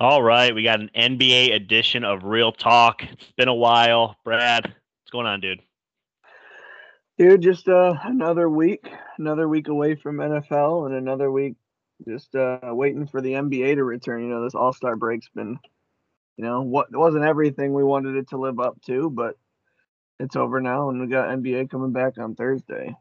All right, we got an NBA edition of Real Talk. It's been a while. Brad, what's going on, dude? Dude, just uh, another week, another week away from NFL, and another week just uh, waiting for the NBA to return. You know, this All Star break's been, you know, what it wasn't everything we wanted it to live up to, but it's over now, and we got NBA coming back on Thursday.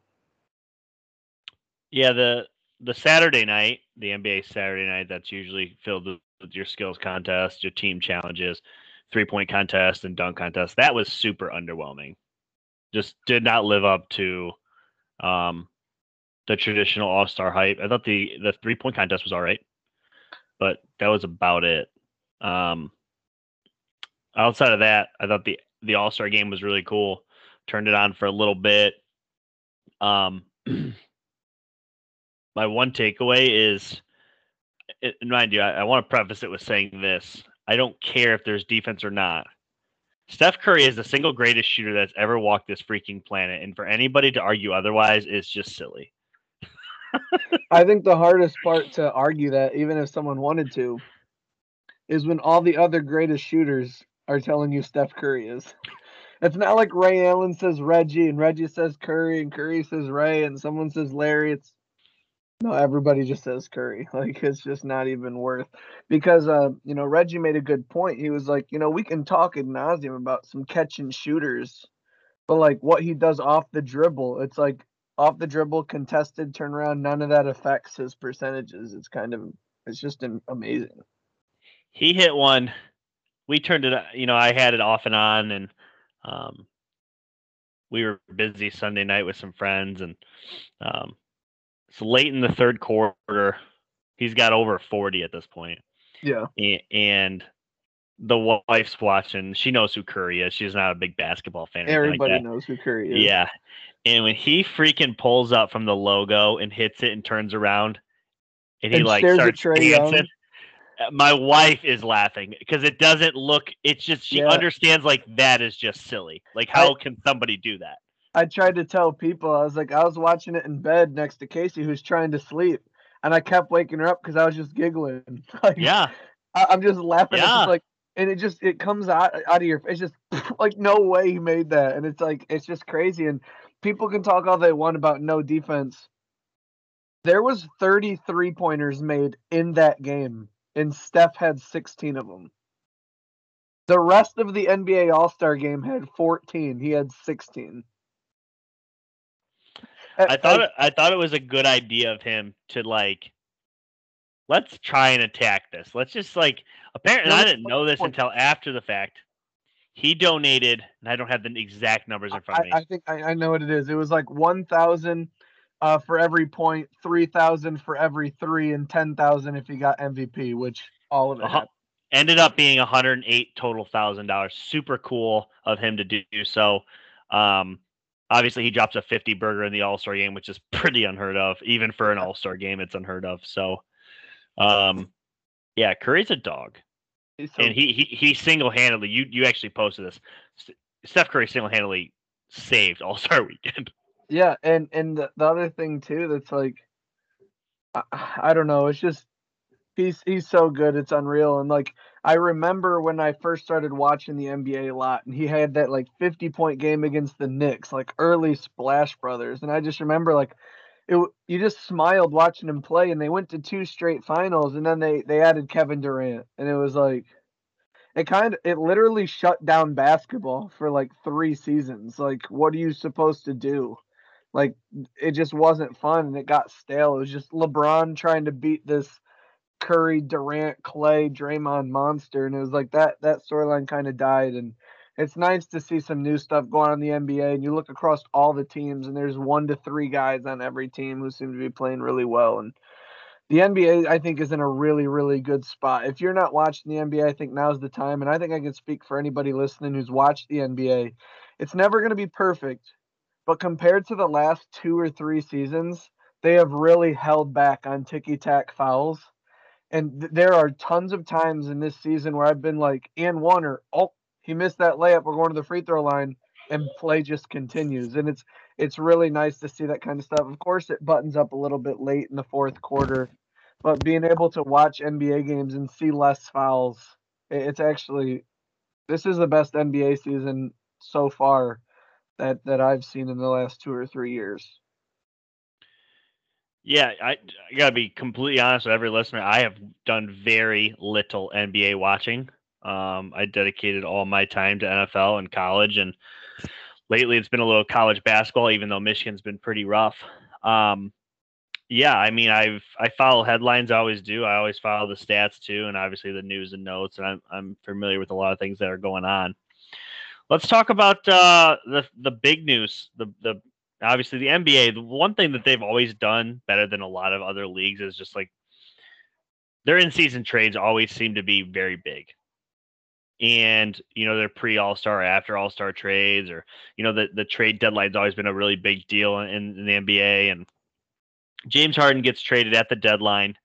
Yeah, the the Saturday night, the NBA Saturday night, that's usually filled with your skills contest, your team challenges, three point contest, and dunk contest. That was super underwhelming. Just did not live up to um, the traditional All Star hype. I thought the the three point contest was all right, but that was about it. Um, outside of that, I thought the the All Star game was really cool. Turned it on for a little bit. Um, my one takeaway is it, mind you, I, I want to preface it with saying this. I don't care if there's defense or not. Steph Curry is the single greatest shooter that's ever walked this freaking planet. And for anybody to argue otherwise is just silly. I think the hardest part to argue that, even if someone wanted to, is when all the other greatest shooters are telling you Steph Curry is. It's not like Ray Allen says Reggie and Reggie says Curry and Curry says Ray and someone says Larry. It's no, everybody just says Curry. Like it's just not even worth because uh, you know, Reggie made a good point. He was like, you know, we can talk ad nauseum about some catch and shooters, but like what he does off the dribble, it's like off the dribble, contested turnaround, none of that affects his percentages. It's kind of it's just amazing. He hit one. We turned it, you know, I had it off and on, and um, we were busy Sunday night with some friends, and um, it's late in the third quarter. He's got over 40 at this point. Yeah. And the wife's watching. She knows who Curry is. She's not a big basketball fan. Everybody like knows who Curry is. Yeah. And when he freaking pulls up from the logo and hits it and turns around and he And like starts Young. dancing, my wife is laughing because it doesn't look, it's just, she Yeah. understands like that is just silly. Like, how can somebody do that? I tried to tell people, I was like, I was watching it in bed next to Casey, who's trying to sleep, and I kept waking her up because I was just giggling. Like, Yeah. I, I'm just laughing. Yeah. just like, and it just it comes out out of your. Face. It's just like no way he made that, and it's like it's just crazy. And people can talk all they want about no defense. There was 33 pointers made in that game, and Steph had 16 of them. The rest of the NBA All Star game had 14. He had 16. I thought it, I thought it was a good idea of him to like let's try and attack this. Let's just like apparently No, I didn't know this until after the fact. He donated, and I don't have the exact numbers in front of me. I, I think I, I know what it is. It was like 1,000 uh, for every point, 3,000 for every three, and 10,000 if you got MVP, which all of it Uh-huh. Ended up being 108 total thousand dollars. Super cool of him to do so. Um, obviously he drops a 50 burger in the All Star game, which is pretty unheard of. Even for an All Star game, it's unheard of. So, um, yeah, Curry's a dog. So, and he he, he single handedly you you actually posted this. Steph Curry single handedly saved All Star Weekend. yeah, and and the, the other thing too that's like, I, I don't know. It's just he's he's so good. It's unreal. And like I remember when I first started watching the NBA a lot, and he had that like 50 point game against the Knicks, like early Splash Brothers, and I just remember like. it, you just smiled watching him play, and they went to two straight finals, and then they they added Kevin Durant, and it was like, it kind of it literally shut down basketball for like three seasons. Like, what are you supposed to do? Like, it just wasn't fun, and it got stale. It was just LeBron trying to beat this Curry, Durant, Klay, Draymond monster, and it was like that that storyline kind of died. And it's nice to see some new stuff going on in the NBA. And you look across all the teams, and there's one to three guys on every team who seem to be playing really well. And the NBA, I think, is in a really, really good spot. If you're not watching the NBA, I think now's the time. And I think I can speak for anybody listening who's watched the NBA. It's never going to be perfect, but compared to the last two or three seasons, they have really held back on ticky tack fouls. And th- there are tons of times in this season where I've been like, and one or oh, he missed that layup. We're going to the free throw line, and play just continues. And it's it's really nice to see that kind of stuff. Of course, it buttons up a little bit late in the fourth quarter, but being able to watch NBA games and see less fouls, it's actually this is the best NBA season so far that that I've seen in the last two or three years. Yeah, I, I gotta be completely honest with every listener. I have done very little NBA watching. Um, I dedicated all my time to NFL and college, and lately it's been a little college basketball, even though Michigan's been pretty rough. Um, yeah, I mean, I've I follow headlines. I always do. I always follow the stats too, and obviously the news and notes. And I'm I'm familiar with a lot of things that are going on. Let's talk about uh, the the big news. The the obviously the NBA. The one thing that they've always done better than a lot of other leagues is just like their in season trades always seem to be very big and you know they're pre All Star, after All Star trades, or you know the the trade deadline's always been a really big deal in, in, the NBA. And James Harden gets traded at the deadline,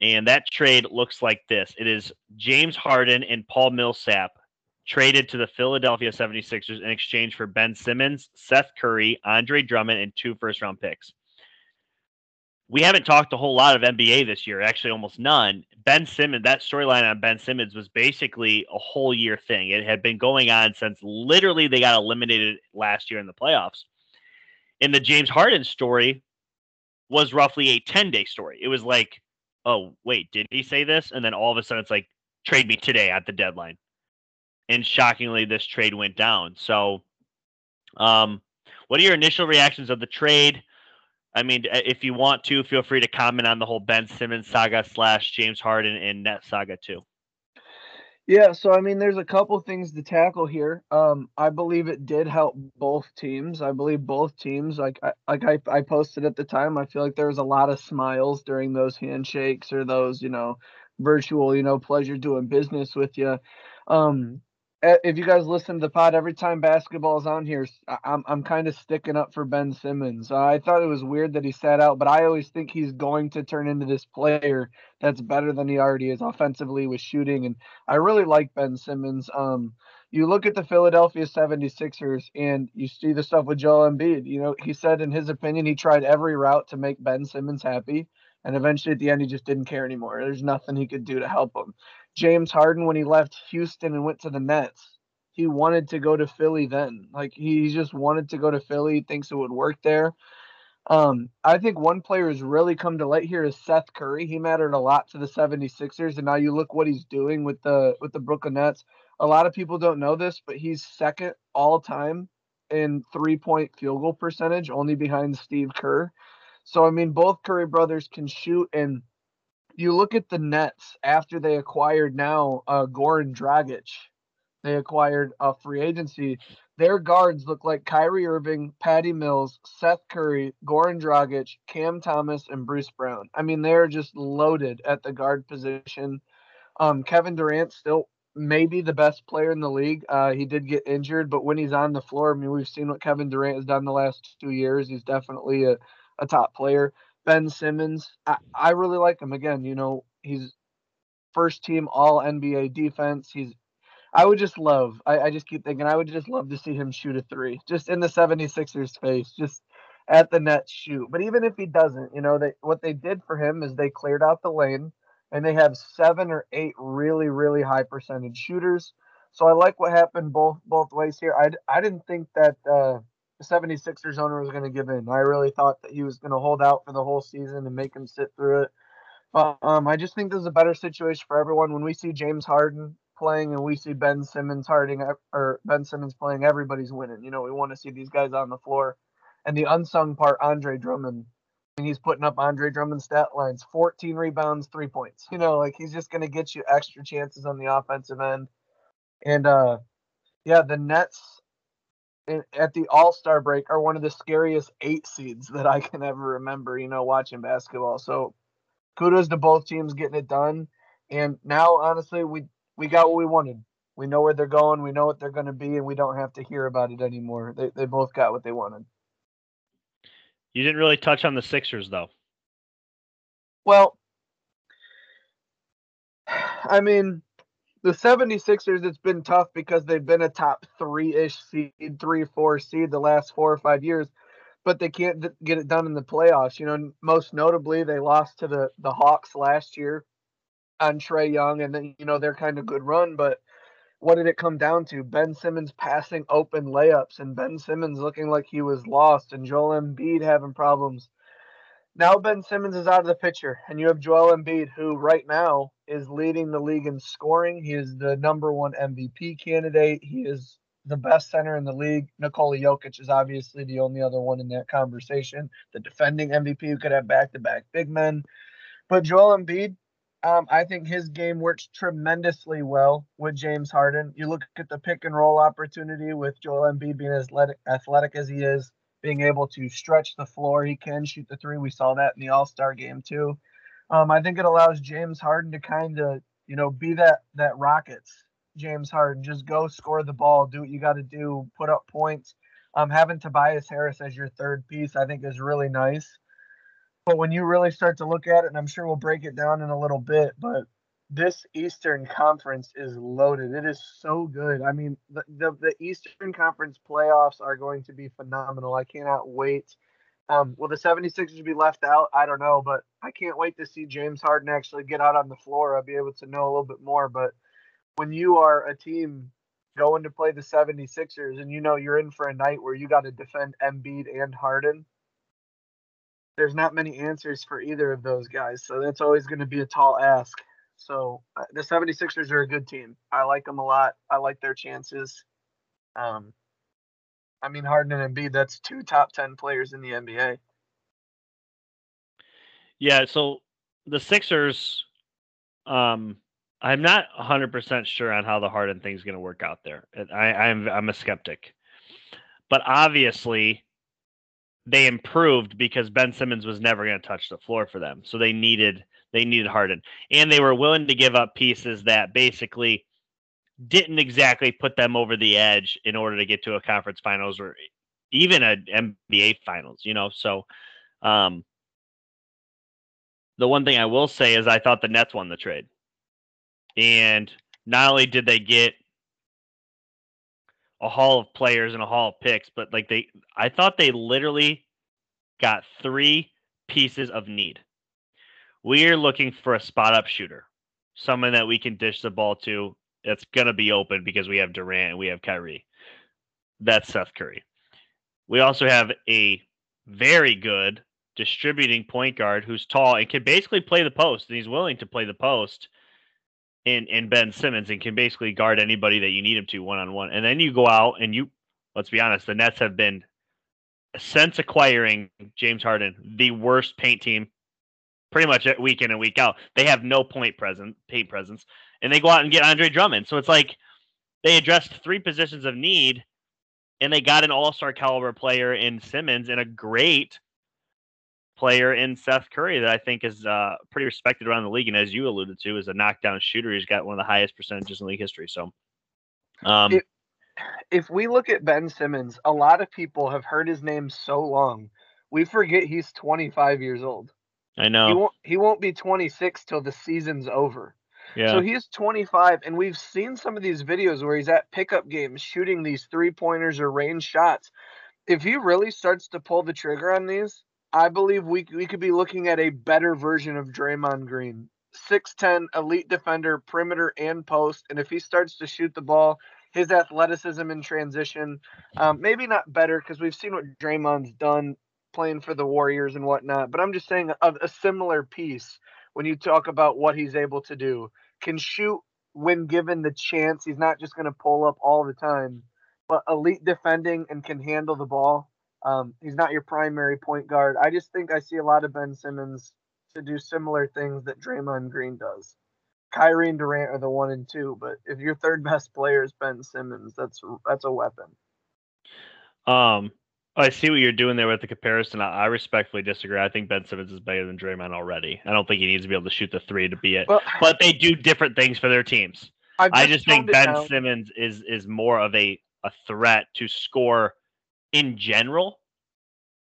and that trade looks like this: it is James Harden and Paul Millsap traded to the Philadelphia 76ers in exchange for Ben Simmons, Seth Curry, Andre Drummond, and two first round picks we haven't talked a whole lot of NBA this year, actually almost none. Ben Simmons, that storyline on Ben Simmons was basically a whole year thing. It had been going on since literally they got eliminated last year in the playoffs. And the James Harden story was roughly a 10 day story. It was like, oh, wait, did he say this? And then all of a sudden it's like, trade me today at the deadline. And shockingly, this trade went down. So, um, what are your initial reactions of the trade? I mean, if you want to, feel free to comment on the whole Ben Simmons saga slash James Harden and net saga too. Yeah, so I mean, there's a couple things to tackle here. Um, I believe it did help both teams. I believe both teams, like I, like I, I posted at the time, I feel like there was a lot of smiles during those handshakes or those, you know, virtual, you know, pleasure doing business with you. Um, if you guys listen to the pod every time basketball is on here, I'm I'm kind of sticking up for Ben Simmons. Uh, I thought it was weird that he sat out, but I always think he's going to turn into this player that's better than he already is offensively with shooting. And I really like Ben Simmons. Um, you look at the Philadelphia 76ers and you see the stuff with Joel Embiid. You know, he said in his opinion he tried every route to make Ben Simmons happy, and eventually at the end he just didn't care anymore. There's nothing he could do to help him. James Harden when he left Houston and went to the Nets. He wanted to go to Philly then. Like he just wanted to go to Philly, thinks it would work there. Um, I think one player has really come to light here is Seth Curry. He mattered a lot to the 76ers, and now you look what he's doing with the with the Brooklyn Nets. A lot of people don't know this, but he's second all time in three point field goal percentage, only behind Steve Kerr. So I mean, both Curry brothers can shoot, and you look at the Nets after they acquired now uh, Goran Dragic. They acquired a free agency. Their guards look like Kyrie Irving, Patty Mills, Seth Curry, Goran Dragic, Cam Thomas, and Bruce Brown. I mean, they're just loaded at the guard position. Um, Kevin Durant still maybe the best player in the league. Uh, he did get injured, but when he's on the floor, I mean, we've seen what Kevin Durant has done the last two years. He's definitely a, a top player. Ben Simmons, I, I really like him. Again, you know, he's first team all NBA defense. He's I would just love, I, I just keep thinking, I would just love to see him shoot a three, just in the 76ers face, just at the net shoot. But even if he doesn't, you know, they what they did for him is they cleared out the lane and they have seven or eight really, really high percentage shooters. So I like what happened both both ways here. I, I didn't think that uh, the 76ers owner was going to give in. I really thought that he was going to hold out for the whole season and make him sit through it. But um, I just think this is a better situation for everyone. When we see James Harden playing and we see Ben Simmons Harding or Ben Simmons playing, everybody's winning. You know, we want to see these guys on the floor. And the unsung part, Andre Drummond, and he's putting up Andre Drummond stat lines 14 rebounds, three points. You know, like he's just going to get you extra chances on the offensive end. And uh, yeah, the Nets at the All Star break are one of the scariest eight seeds that I can ever remember. You know, watching basketball. So kudos to both teams getting it done. And now, honestly, we we got what we wanted. We know where they're going. We know what they're going to be, and we don't have to hear about it anymore. They they both got what they wanted. You didn't really touch on the Sixers, though. Well, I mean, the 76ers, it's been tough because they've been a top three ish seed, three, four seed the last four or five years. but they can't get it done in the playoffs. You know, most notably, they lost to the the Hawks last year on Trae Young, and then you know they're kind of good run, but what did it come down to? Ben Simmons passing open layups, and Ben Simmons looking like he was lost, and Joel Embiid having problems. Now Ben Simmons is out of the picture, and you have Joel Embiid, who right now is leading the league in scoring. He is the number one MVP candidate. He is the best center in the league. Nikola Jokic is obviously the only other one in that conversation. The defending MVP who could have back to back big men. But Joel Embiid, um, I think his game works tremendously well with James Harden. You look at the pick and roll opportunity with Joel Embiid being as athletic, athletic as he is, being able to stretch the floor. He can shoot the three. We saw that in the All Star game too. Um, I think it allows James Harden to kind of, you know, be that that Rockets James Harden. Just go score the ball, do what you got to do, put up points. Um, having Tobias Harris as your third piece, I think, is really nice. But when you really start to look at it, and I'm sure we'll break it down in a little bit, but this Eastern Conference is loaded. It is so good. I mean, the, the, the Eastern Conference playoffs are going to be phenomenal. I cannot wait. Um, will the 76ers be left out? I don't know, but I can't wait to see James Harden actually get out on the floor. I'll be able to know a little bit more. But when you are a team going to play the 76ers and you know you're in for a night where you got to defend Embiid and Harden, there's not many answers for either of those guys. So that's always going to be a tall ask. So uh, the 76ers are a good team. I like them a lot. I like their chances. Um, I mean, Harden and Embiid, that's two top 10 players in the NBA. Yeah. So the Sixers, um, I'm not 100% sure on how the Harden thing is going to work out there. I, I'm I'm a skeptic, but obviously they improved because Ben Simmons was never going to touch the floor for them, so they needed they needed Harden, and they were willing to give up pieces that basically didn't exactly put them over the edge in order to get to a conference finals or even a NBA finals. You know, so um, the one thing I will say is I thought the Nets won the trade. And not only did they get a haul of players and a haul of picks, but like they, I thought they literally got three pieces of need. We are looking for a spot up shooter, someone that we can dish the ball to. That's going to be open because we have Durant and we have Kyrie. That's Seth Curry. We also have a very good distributing point guard who's tall and can basically play the post, and he's willing to play the post in in Ben Simmons and can basically guard anybody that you need him to one on one. And then you go out and you let's be honest, the Nets have been since acquiring James Harden the worst paint team pretty much week in and week out. They have no point present paint presence, and they go out and get Andre Drummond. So it's like they addressed three positions of need, and they got an All Star caliber player in Simmons and a great player in Seth Curry that I think is uh, pretty respected around the league, and as you alluded to, is a knockdown shooter. He's got one of the highest percentages in league history. So, um, if, if we look at Ben Simmons, a lot of people have heard his name so long, we forget he's 25 years old. I know he won't. He won't be 26 till the season's over. Yeah. So he's 25, and we've seen some of these videos where he's at pickup games shooting these three pointers or range shots. If he really starts to pull the trigger on these, I believe we we could be looking at a better version of Draymond Green. 6'10 elite defender, perimeter and post. And if he starts to shoot the ball, his athleticism in transition, um, maybe not better because we've seen what Draymond's done playing for the Warriors and whatnot. But I'm just saying a, a similar piece when you talk about what he's able to do. Can shoot when given the chance. He's not just going to pull up all the time, but elite defending and can handle the ball. Um, he's not your primary point guard. I just think I see a lot of Ben Simmons to do similar things that Draymond Green does. Kyrie and Durant are the one and two, but if your third best player is Ben Simmons, that's that's a weapon. Um, I see what you're doing there with the comparison. I, I respectfully disagree. I think Ben Simmons is better than Draymond already. I don't think he needs to be able to shoot the three to be it. Well, but they do different things for their teams. Just I just think Ben down. Simmons is is more of a a threat to score in general,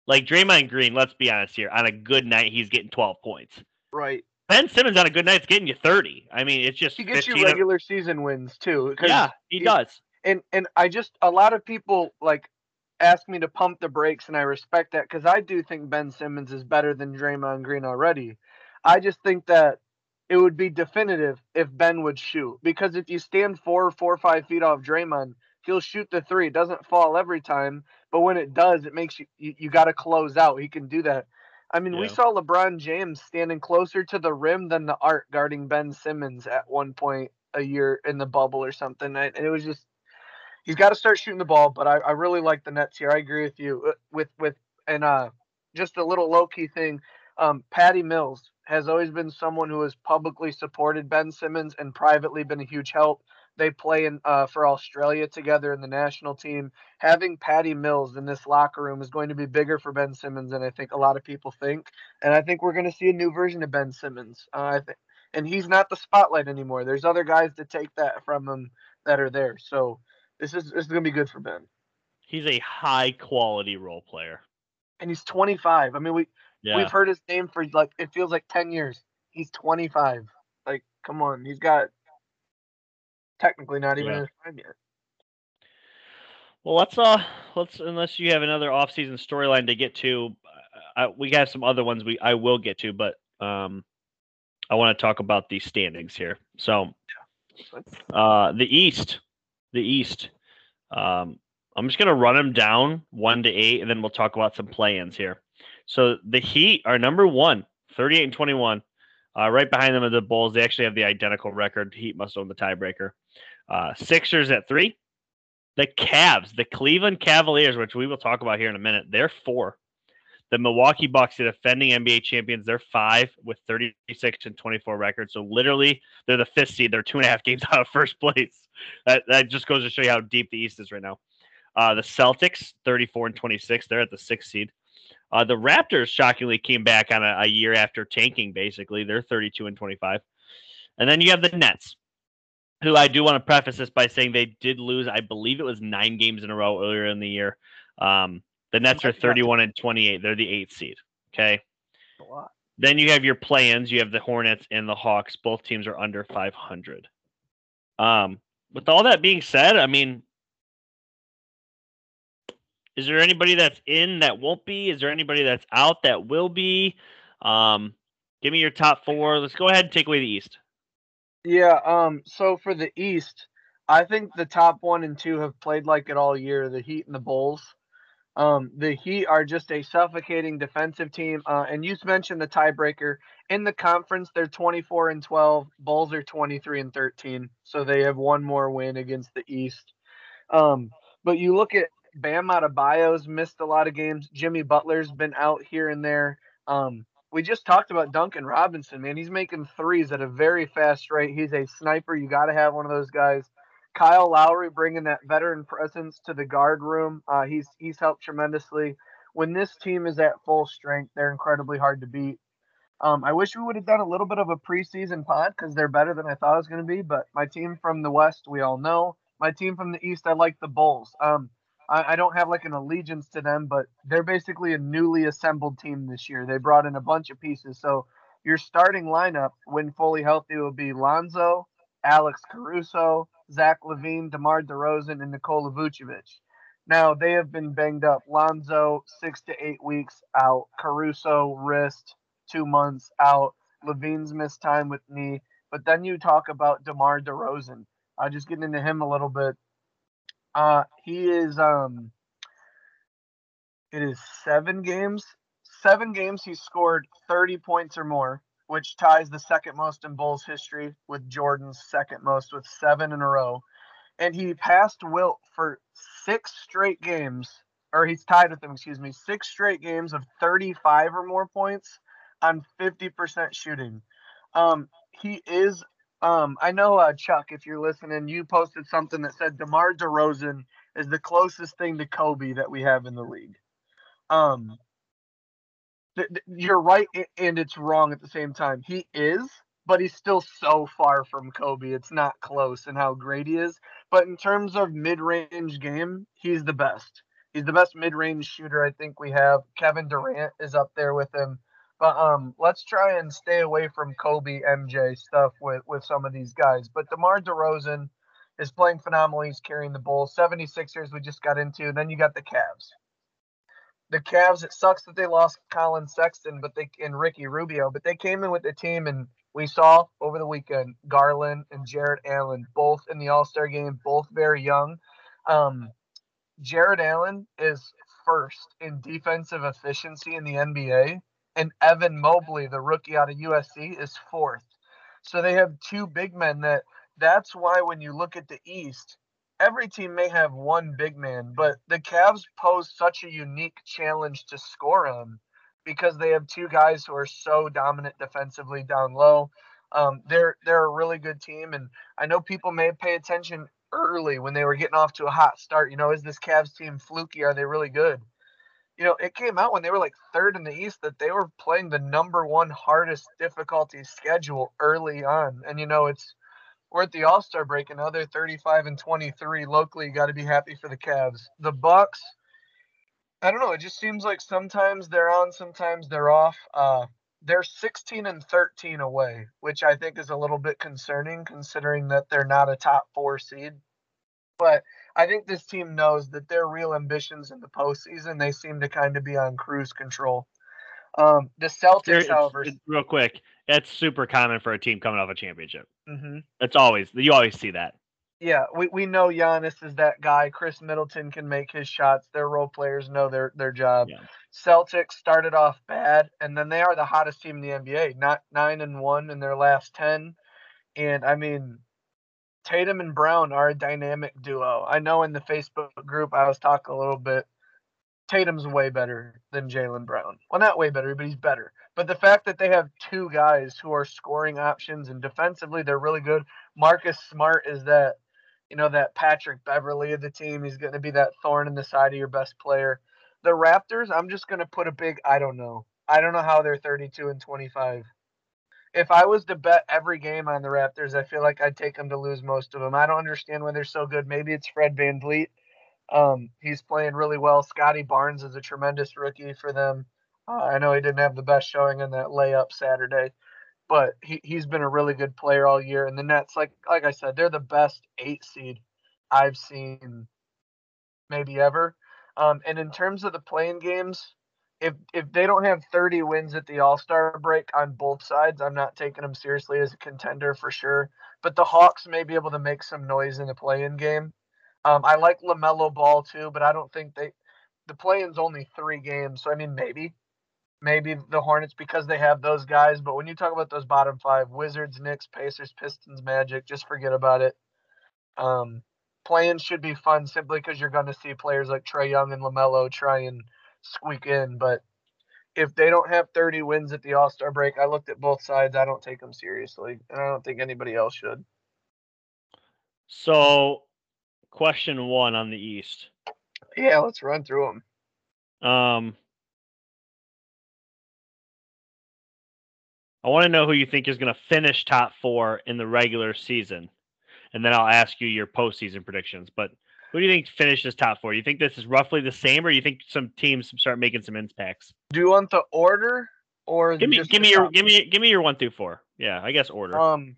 like Draymond Green, let's be honest here, on a good night, he's getting 12 points. Right. Ben Simmons on a good night is getting you 30. I mean, it's just he gets you regular of... season wins too. Yeah, he, he does. And and I just a lot of people like ask me to pump the brakes, and I respect that because I do think Ben Simmons is better than Draymond Green already. I just think that it would be definitive if Ben would shoot because if you stand four, four or five feet off Draymond, he'll shoot the three. It doesn't fall every time, but when it does, it makes you you, you got to close out. He can do that. I mean, yeah. we saw LeBron James standing closer to the rim than the art guarding Ben Simmons at one point a year in the bubble or something. And it was just he's got to start shooting the ball. But I, I really like the Nets here. I agree with you. Uh, with with and uh, just a little low key thing. Um, Patty Mills has always been someone who has publicly supported Ben Simmons and privately been a huge help. They play in uh, for Australia together in the national team. Having Patty Mills in this locker room is going to be bigger for Ben Simmons than I think a lot of people think. And I think we're going to see a new version of Ben Simmons. Uh, I think, and he's not the spotlight anymore. There's other guys to take that from him that are there. So this is this is going to be good for Ben. He's a high quality role player. And he's 25. I mean, we yeah. we've heard his name for like it feels like 10 years. He's 25. Like, come on, he's got technically not even yeah. in his prime yet. Well, let's uh, let's unless you have another off-season storyline to get to, uh, we got some other ones we I will get to, but um, I want to talk about the standings here. So, uh, the East, the East. Um, I'm just gonna run them down one to eight, and then we'll talk about some play-ins here. So the Heat are number one, 38 and 21. Uh, right behind them are the Bulls. They actually have the identical record. Heat must own the tiebreaker. Uh, Sixers at three. The Cavs, the Cleveland Cavaliers, which we will talk about here in a minute, they're four. The Milwaukee Bucks, the defending NBA champions, they're five with 36 and 24 records. So literally, they're the fifth seed. They're two and a half games out of first place. That, that just goes to show you how deep the East is right now. Uh, the Celtics, 34 and 26, they're at the sixth seed. Uh, the Raptors shockingly came back on a, a, year after tanking. Basically, they're 32 and 25, and then you have the Nets, who I do want to preface this by saying they did lose. I believe it was nine games in a row earlier in the year. Um, the Nets are 31 and 28. They're the eighth seed. Okay. Then you have your plans. You have the Hornets and the Hawks. Both teams are under 500. Um, with all that being said, I mean, is there anybody that's in that won't be? Is there anybody that's out that will be? Um, give me your top four. Let's go ahead and take away the East. Yeah. Um. So for the East, I think the top one and two have played like it all year. The Heat and the Bulls. Um, the Heat are just a suffocating defensive team. Uh, and you mentioned the tiebreaker in the conference. They're 24 and 12. Bulls are 23 and 13. So they have one more win against the East. Um, but you look at Bam Adebayo's missed a lot of games. Jimmy Butler's been out here and there. Um, we just talked about Duncan Robinson, man. He's making threes at a very fast rate. He's a sniper. You got to have one of those guys. Kyle Lowry bringing that veteran presence to the guard room. Uh, he's he's helped tremendously. When this team is at full strength, they're incredibly hard to beat. Um, I wish we would have done a little bit of a preseason pod because they're better than I thought it was going to be. But my team from the West, we all know. My team from the East, I like the Bulls. Um, I, I don't have like an allegiance to them, but they're basically a newly assembled team this year. They brought in a bunch of pieces. So your starting lineup, when fully healthy, will be Lonzo, Alex Caruso, Zach LaVine, DeMar DeRozan, and Nikola Vucevic. Now they have been banged up. Lonzo six to eight weeks out. Caruso wrist two months out. LaVine's missed time with knee. But then you talk about DeMar DeRozan. Uh, just getting into him a little bit. Uh, he is um, it is seven games. Seven games he scored 30 points or more, which ties the second most in Bulls history with Jordan's second most with seven in a row. And he passed Wilt for six straight games, or he's tied with him, excuse me, six straight games of 35 or more points on 50% shooting. Um, he is um, I know uh, Chuck, if you're listening, you posted something that said DeMar DeRozan is the closest thing to Kobe that we have in the league. Um, th- th- you're right, and it's wrong at the same time. He is, but he's still so far from Kobe. It's not close and how great he is. But in terms of mid-range game, he's the best. He's the best mid-range shooter I think we have. Kevin Durant is up there with him. But um, let's try and stay away from Kobe MJ stuff with with some of these guys. But DeMar DeRozan, is playing phenomenal. He's carrying the Bulls. 76ers we just got into. And then you got the Cavs. The Cavs, it sucks that they lost Collin Sexton, but they and Ricky Rubio, but they came in with the team and we saw over the weekend Garland and Jarrett Allen, both in the All Star game, both very young. Um, Jarrett Allen is first in defensive efficiency in the NBA, and Evan Mobley, the rookie out of USC, is fourth. So they have two big men that that's why when you look at the East, every team may have one big man, but the Cavs pose such a unique challenge to score on because they have two guys who are so dominant defensively down low. Um, they're they're a really good team, and I know people may pay attention early when they were getting off to a hot start. You know, is this Cavs team fluky? Are they really good? You know, it came out when they were like third in the East that they were playing the number one hardest difficulty schedule early on, and you know it's we're at the All Star break, another 35 and 23 locally. Got to be happy for the Cavs. The Bucks, I don't know. It just seems like sometimes they're on, sometimes they're off. Uh, they're 16 and 13 away, which I think is a little bit concerning considering that they're not a top four seed. But I think this team knows that their real ambitions in the postseason, they seem to kind of be on cruise control. Um, the Celtics, however, real quick, that's super common for a team coming off a championship. Mm-hmm. That's always you always see that. Yeah, we, we know Giannis is that guy. Khris Middleton can make his shots. Their role players know their their job. Yeah. Celtics started off bad, and then they are the hottest team in the NBA. Not nine and one in their last ten, and I mean, Tatum and Brown are a dynamic duo. I know in the Facebook group I was talking a little bit Tatum's way better than Jaylen Brown. Well, not way better, but he's better. But the fact that they have two guys who are scoring options and defensively they're really good. Marcus Smart is that, you know, that Patrick Beverley of the team. He's going to be that thorn in the side of your best player. The Raptors, I'm just going to put a big I don't know. I don't know how they're 32 and 25. If I was to bet every game on the Raptors, I feel like I'd take them to lose most of them. I don't understand why they're so good. Maybe it's Fred Van VanVleet um, he's playing really well. Scottie Barnes is a tremendous rookie for them. I know he didn't have the best showing in that layup Saturday, but he, he's been a really good player all year. And the Nets, like like I said, they're the best eight seed I've seen maybe ever. Um, and in terms of the playing games, if if they don't have 30 wins at the All Star break on both sides, I'm not taking them seriously as a contender for sure. But the Hawks may be able to make some noise in the play-in game. Um, I like LaMelo Ball too, but I don't think they. The play-in's only three games, so I mean maybe, maybe the Hornets because they have those guys. But when you talk about those bottom five, Wizards, Knicks, Pacers, Pistons, Magic, just forget about it. Um, playing should be fun simply because you're going to see players like Trae Young and LaMelo try and squeak in. But if they don't have 30 wins at the All Star break, I looked at both sides. I don't take them seriously, and I don't think anybody else should. So question one on the East. Yeah, let's run through them. Um, I want to know who you think is going to finish top four in the regular season, and then I'll ask you your postseason predictions. But who do you think finishes top four? You think this is roughly the same, or you think some teams start making some impacts? Do you want the order, or give me give me your give me give me your one through four? Yeah, I guess order. Um,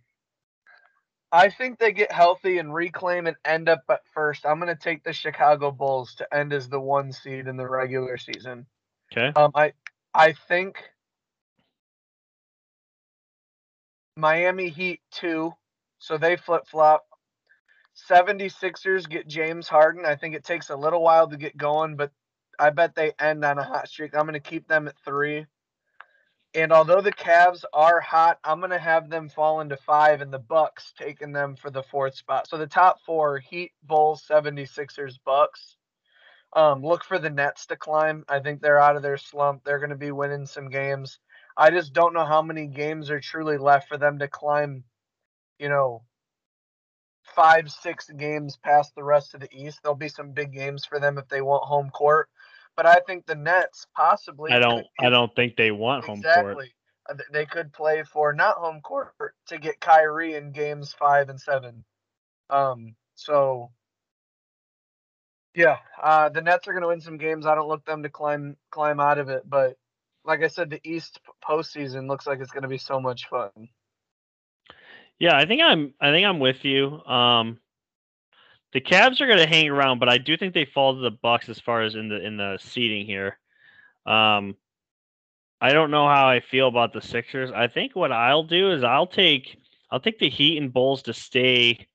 I think they get healthy and reclaim and end up at first. I'm going to take the Chicago Bulls to end as the one seed in the regular season. Okay. Um, I I think Miami Heat two, so they flip flop. 76ers get James Harden. I think it takes a little while to get going, but I bet they end on a hot streak. I'm going to keep them at three. And although the Cavs are hot, I'm gonna have them fall into five and the Bucks taking them for the fourth spot. So the top four, Heat, Bulls, 76ers, Bucks. Um, look for the Nets to climb. I think they're out of their slump. They're gonna be winning some games. I just don't know how many games are truly left for them to climb, you know, five, six games past the rest of the East. There'll be some big games for them if they want home court but I think the Nets possibly. I don't. I don't think they want exactly. home court. Uh, they could play for not home court to get Kyrie in games five and seven. Um. So. Yeah, uh, the Nets are going to win some games. I don't look them to climb climb out of it, but like I said, the East postseason looks like it's going to be so much fun. Yeah, I think I'm. I think I'm with you. Um, The Cavs are going to hang around, but I do think they fall to the Bucks as far as in the in the seating here. Um, I don't know how I feel about the Sixers. I think what I'll do is I'll take I'll take the Heat and Bulls to stay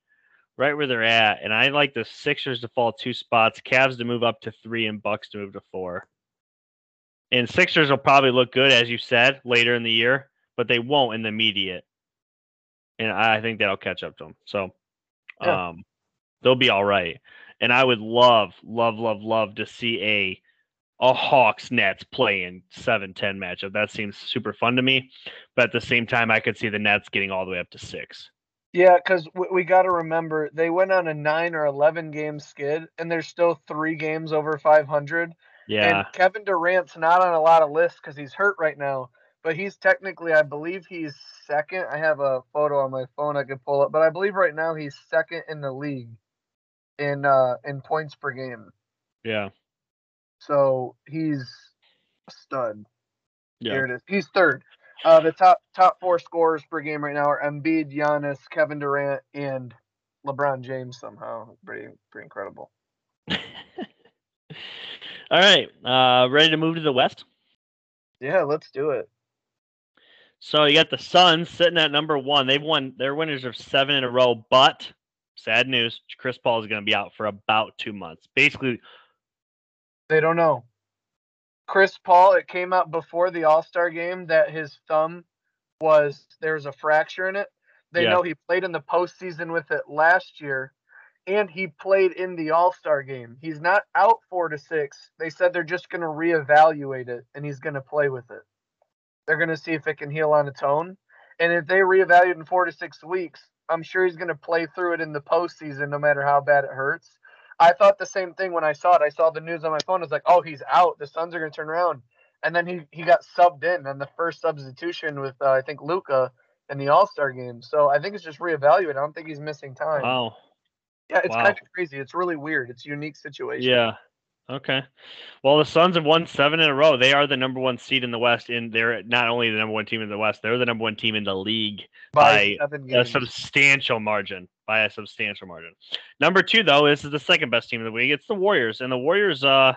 right where they're at, and I like the Sixers to fall two spots, Cavs to move up to three, and Bucks to move to four. And Sixers will probably look good, as you said, later in the year, but they won't in the immediate. And I think that'll catch up to them. So, yeah. um, they'll be all right. And I would love, love, love, love to see a a Hawks Nets playing 7 10 matchup. That seems super fun to me. But at the same time, I could see the Nets getting all the way up to six. Yeah, because we, we got to remember they went on a nine or 11 game skid, and there's still three games over 500. Yeah. And Kevin Durant's not on a lot of lists because he's hurt right now, but he's technically, I believe he's second. I have a photo on my phone I could pull up, but I believe right now he's second in the league in uh in points per game. Yeah. So he's a stud. Yeah. Here it is. He's third. Uh, the top top four scorers per game right now are Embiid, Giannis, Kevin Durant, and LeBron James. Somehow, pretty pretty incredible. All right, uh, ready to move to the West? Yeah, let's do it. So you got the Suns sitting at number one. They've won. They're winners of seven in a row, but sad news: Chris Paul is going to be out for about two months. Basically, they don't know. Chris Paul, it came out before the All Star game that his thumb was there was a fracture in it. They yeah. know he played in the postseason with it last year, and he played in the All Star game. He's not out four to six. They said they're just going to reevaluate it, and he's going to play with it. They're going to see if it can heal on its own. And if they reevaluate in four to six weeks, I'm sure he's going to play through it in the postseason, no matter how bad it hurts. I thought the same thing when I saw it. I saw the news on my phone. I was like, oh, he's out. The Suns are going to turn around. And then he, he got subbed in on the first substitution with, uh, I think, Luka in the All Star game. So I think it's just reevaluated. I don't think he's missing time. Wow. Yeah, it's wow. kind of crazy. It's really weird. It's a unique situation. Yeah. Okay. Well, the Suns have won seven in a row. They are the number one seed in the West, and they're not only the number one team in the West, they're the number one team in the league by, by a substantial margin. By a substantial margin. Number two, though, is the second best team in the league. It's the Warriors, and the Warriors, uh,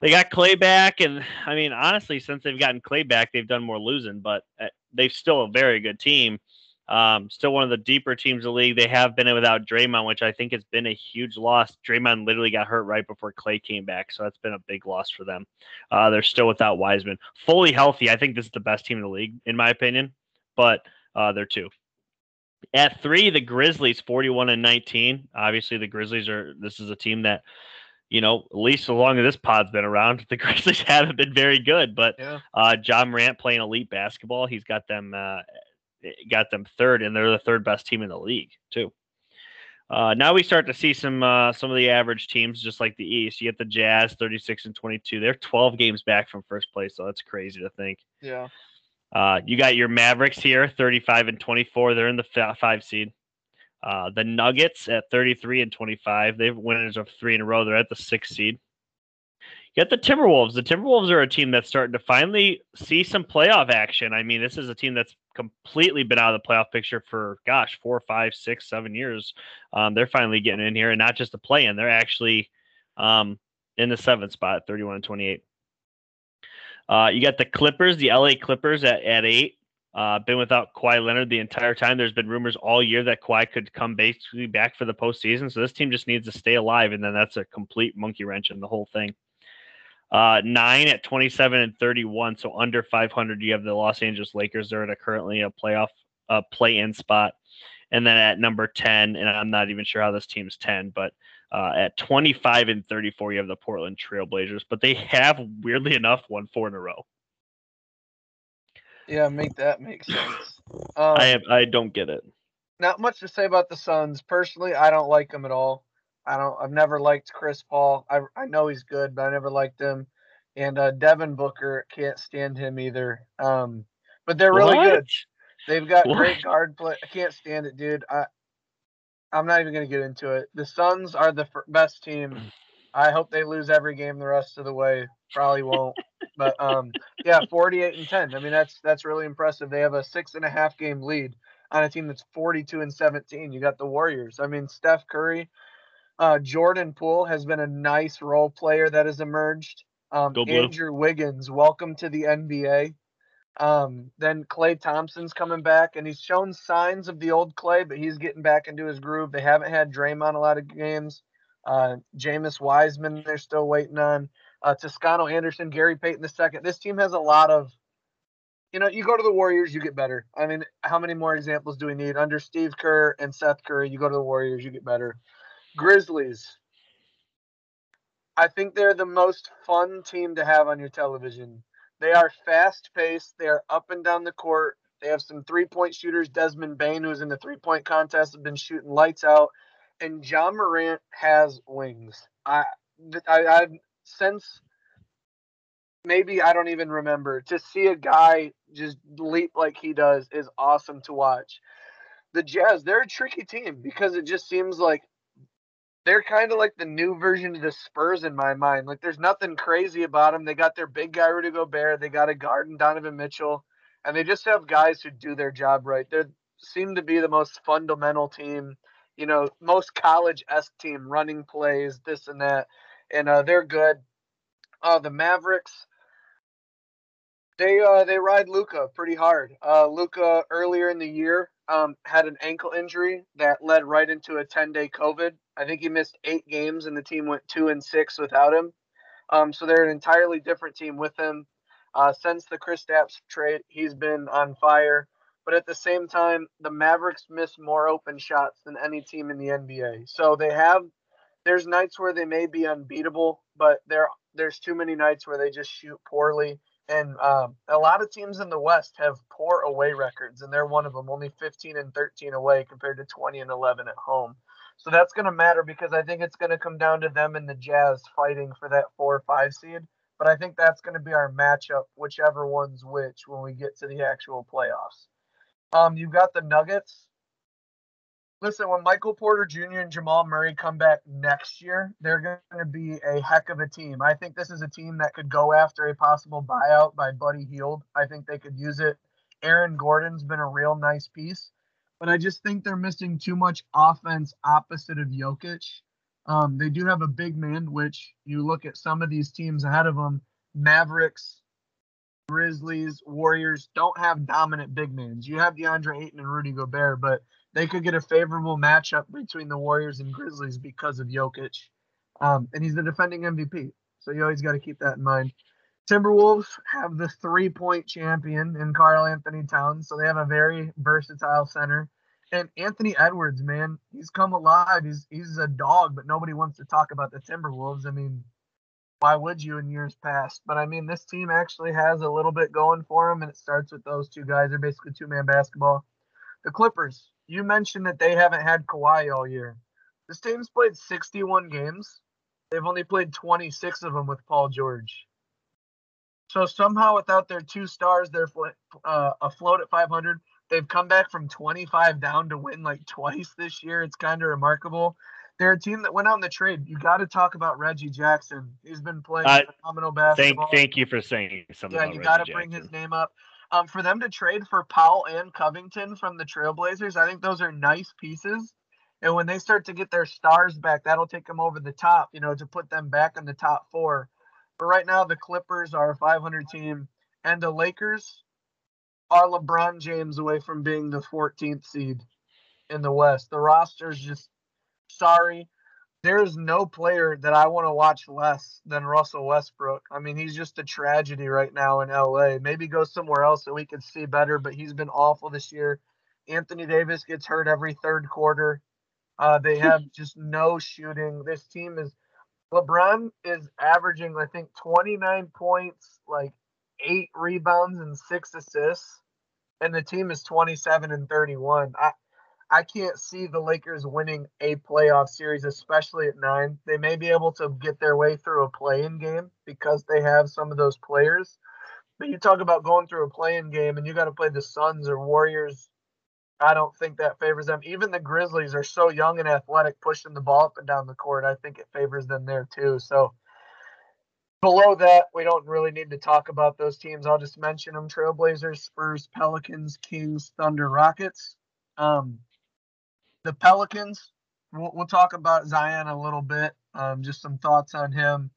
they got Klay back, and I mean, honestly, since they've gotten Klay back, they've done more losing, but uh, they've still a very good team. Um, still one of the deeper teams in the league. They have been without Draymond, which I think has been a huge loss. Draymond literally got hurt right before Klay came back, so that's been a big loss for them. Uh, they're still without Wiseman, fully healthy. I think this is the best team in the league, in my opinion, but uh, they're two. At three, the Grizzlies, forty-one and nineteen. Obviously, the Grizzlies are. This is a team that you know, at least as long as this pod's been around, the Grizzlies haven't been very good. But yeah. uh, Ja Morant playing elite basketball, he's got them uh, got them third, and they're the third best team in the league too. Uh, now we start to see some uh, some of the average teams, just like the East. You get the Jazz, thirty six and twenty two. They're twelve games back from first place, so that's crazy to think. Yeah. Uh, you got your Mavericks here, thirty five and twenty four. They're in the five seed. Uh, the Nuggets at thirty three and twenty five. They've winners of three in a row. They're at the sixth seed. You Get the Timberwolves. The Timberwolves are a team that's starting to finally see some playoff action. I mean, this is a team that's completely been out of the playoff picture for gosh, four, five, six, seven years. Um, they're finally getting in here, and not just a play in. They're actually um, in the seventh spot, 31 and 28. Uh, you got the Clippers, the LA Clippers at, at eight. Uh, been without Kawhi Leonard the entire time. There's been rumors all year that Kawhi could come basically back for the postseason. So this team just needs to stay alive, and then that's a complete monkey wrench in the whole thing. Uh, nine at 27 and 31, so under 500. You have the Los Angeles Lakers. They're at a currently a playoff uh, play-in spot, and then at number 10, and I'm not even sure how this team's 10, but uh, at 25 and 34, you have the Portland Trailblazers. But they have weirdly enough won four in a row. Yeah, make that make sense. Um, I have, I don't get it. Not much to say about the Suns. Personally, I don't like them at all. I don't. I've never liked Chris Paul. I I know he's good, but I never liked him. And uh, Devin Booker can't stand him either. Um, but they're really what? good. They've got what? great guard play. I can't stand it, dude. I I'm not even gonna get into it. The Suns are the f- best team. I hope they lose every game the rest of the way. Probably won't. but um, yeah, 48 and 10. I mean, that's that's really impressive. They have a six and a half game lead on a team that's 42 and 17. You got the Warriors. I mean, Steph Curry Uh, Jordan Poole has been a nice role player that has emerged. Um. Andrew Wiggins, welcome to the NBA. Um, then Klay Thompson's coming back, and he's shown signs of the old Klay, but he's getting back into his groove. They haven't had Draymond a lot of games. Uh, Jameis Wiseman, they're still waiting on. Uh, Toscano Anderson, Gary Payton the second. This team has a lot of, you know, you go to the Warriors, you get better. I mean, how many more examples do we need? Under Steve Kerr and Seth Curry, you go to the Warriors, you get better. Grizzlies. I think they're the most fun team to have on your television. They are fast paced. They are up and down the court. They have some three point shooters. Desmond Bane, who's in the three point contest, has been shooting lights out. And Ja Morant has wings. I, I, I've since maybe I don't even remember to see a guy just leap like he does is awesome to watch. The Jazz, they're a tricky team because it just seems like they're kind of like the new version of the Spurs in my mind. Like there's nothing crazy about them. They got their big guy Rudy Gobert. They got a guard in Donovan Mitchell, and they just have guys who do their job right. They seem to be the most fundamental team, you know, most college esque team, running plays, this and that, and uh, they're good. Uh, the Mavericks. They uh, they ride Luka pretty hard. Uh, Luka earlier in the year um, had an ankle injury that led right into a 10 day COVID. I think he missed eight games, and the team went two and six without him. Um, so they're an entirely different team with him. Uh, since the Chris Kristaps trade, he's been on fire. But at the same time, the Mavericks miss more open shots than any team in the NBA. So they have. There's nights where they may be unbeatable, but there there's too many nights where they just shoot poorly. And um, a lot of teams in the West have poor away records, and they're one of them. Only 15 and 13 away compared to 20 and 11 at home. So that's going to matter because I think it's going to come down to them and the Jazz fighting for that four or five seed. But I think that's going to be our matchup, whichever one's which, when we get to the actual playoffs. Um, you've got the Nuggets. Listen, when Michael Porter Jr. and Jamal Murray come back next year, they're going to be a heck of a team. I think this is a team that could go after a possible buyout by Buddy Hield. I think they could use it. Aaron Gordon's been a real nice piece, but I just think they're missing too much offense opposite of Jokic. Um, they do have a big man, which you look at some of these teams ahead of them Mavericks, Grizzlies, Warriors don't have dominant big men. You have DeAndre Ayton and Rudy Gobert, but they could get a favorable matchup between the Warriors and Grizzlies because of Jokic. Um, and he's the defending MVP. So you always got to keep that in mind. Timberwolves have the three point champion in Karl-Anthony Towns. So they have a very versatile center. And Anthony Edwards, man, he's come alive. He's he's a dog, but nobody wants to talk about the Timberwolves. I mean, why would you in years past? But I mean, this team actually has a little bit going for them, and it starts with those two guys. They're basically two man basketball. The Clippers, you mentioned that they haven't had Kawhi all year. This team's played 61 games. They've only played 26 of them with Paul George. So somehow, without their two stars, they're uh, afloat at 500. They've come back from 25 down to win like twice this year. It's kind of remarkable. They're a team that went out in the trade. You got to talk about Reggie Jackson. He's been playing uh, phenomenal basketball. Thank, thank you for saying something. Yeah, you got to bring his name up. Um, for them to trade for Powell and Covington from the Trailblazers, I think those are nice pieces. And when they start to get their stars back, that'll take them over the top, you know, to put them back in the top four. But right now, the Clippers are a 500 team, and the Lakers are LeBron James away from being the 14th seed in the West. The roster is just sorry. There's no player that I want to watch less than Russell Westbrook. I mean, he's just a tragedy right now in LA. Maybe go somewhere else that we could see better, but he's been awful this year. Anthony Davis gets hurt every third quarter. Uh, they have just no shooting. This team is LeBron is averaging, I think, 29 points, like eight rebounds and six assists, and the team is 27 and 31. I I can't see the Lakers winning a playoff series, especially at nine. They may be able to get their way through a play-in game because they have some of those players. But you talk about going through a play-in game and you got to play the Suns or Warriors. I don't think that favors them. Even the Grizzlies are so young and athletic, pushing the ball up and down the court. I think it favors them there too. So below that, we don't really need to talk about those teams. I'll just mention them: Trailblazers, Spurs, Pelicans, Kings, Thunder, Rockets. Um, the Pelicans, we'll, we'll talk about Zion a little bit. Um, just some thoughts on him.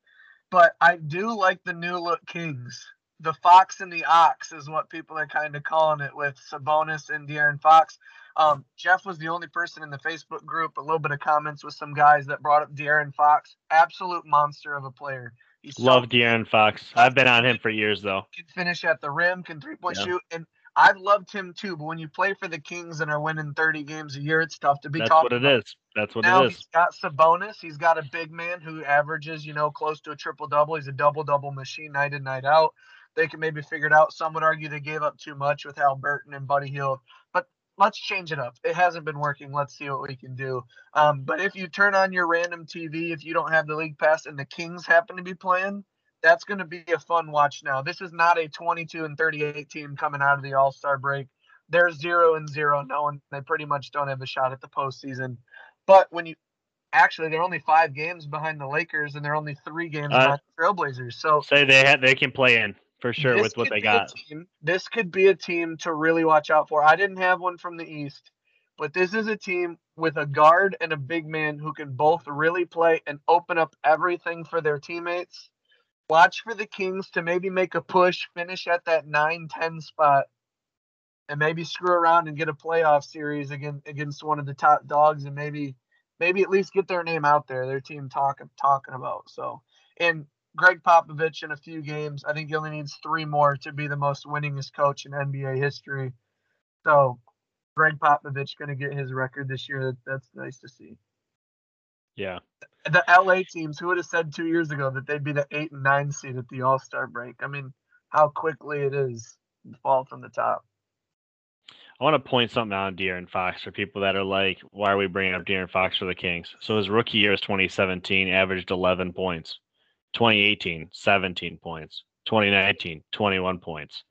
But I do like the new look Kings. The Fox and the Ox is what people are kind of calling it with Sabonis and De'Aaron Fox. Um, Jeff was the only person in the Facebook group. A little bit of comments with some guys that brought up De'Aaron Fox. Absolute monster of a player. He's Love so, De'Aaron Fox. I've been on him for years though. Can finish at the rim, can three point yeah. shoot, and I've loved him too. But when you play for the Kings and are winning 30 games a year, it's tough to be. Talking about. That's what it about. is. That's what now it is. He's got Sabonis. He's got a big man who averages, you know, close to a triple double. He's a double double machine night in night out. They can maybe figure it out. Some would argue they gave up too much with Haliburton and Buddy Hield, but let's change it up. It hasn't been working. Let's see what we can do. Um, but if you turn on your random TV, if you don't have the league pass and the Kings happen to be playing, that's going to be a fun watch now. This is not a 22 and 38 team coming out of the All Star break. They're zero and zero, knowing they pretty much don't have a shot at the postseason. But when you actually, they're only five games behind the Lakers, and they're only three games uh, behind the Trailblazers. So say they had they can play in for sure with what they got. Team, this could be a team to really watch out for. I didn't have one from the East, but this is a team with a guard and a big man who can both really play and open up everything for their teammates. Watch for the Kings to maybe make a push, finish at that 9 10 spot, and maybe screw around and get a playoff series against against one of the top dogs and maybe maybe at least get their name out there, their team talking talking about. So and Gregg Popovich in a few games. I think he only needs three more to be the most winningest coach in NBA history. So Gregg Popovich going to get his record this year. That's nice to see. Yeah. The LA teams, who would have said two years ago that they'd be the eight and nine seed at the All Star break? I mean, how quickly it is to fall from the top. I want to point something out on De'Aaron Fox for people that are like, why are we bringing up De'Aaron Fox for the Kings? So his rookie year is 2017, averaged 11 points. 2018, 17 points. 2019, 21 points.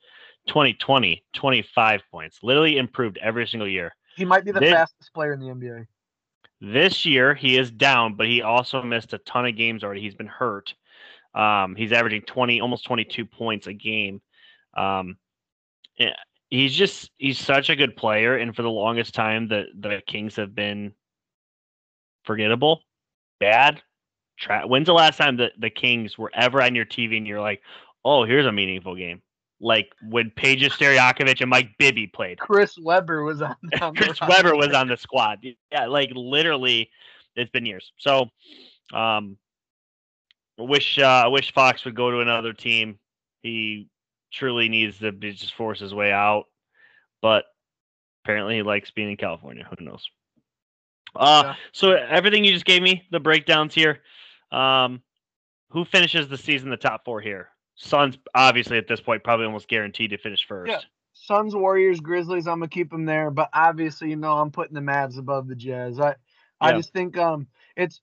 2020, 25 points. Literally improved every single year. He might be the this, fastest player in the NBA. This year he is down, but he also missed a ton of games already. He's been hurt. Um, he's averaging 20, almost 22 points a game. Um, he's just he's such a good player, and for the longest time, the the Kings have been forgettable, bad. When's the last time that the Kings were ever on your TV and you're like, oh, here's a meaningful game? Like when Peja Stojakovic and Mike Bibby played. Chris Webber was on. on Chris Webber was on the squad. Yeah, like literally, it's been years. So, um, I wish uh, I wish Fox would go to another team. He truly needs to just force his way out. But apparently he likes being in California. Who knows? Uh, yeah. So everything you just gave me, the breakdowns here. Um, who finishes the season the top four here? Suns, obviously, at this point, probably almost guaranteed to finish first. Yeah. Suns, Warriors, Grizzlies. I'm gonna keep them there, but obviously, you know, I'm putting the Mavs above the Jazz. I, I just think um, it's.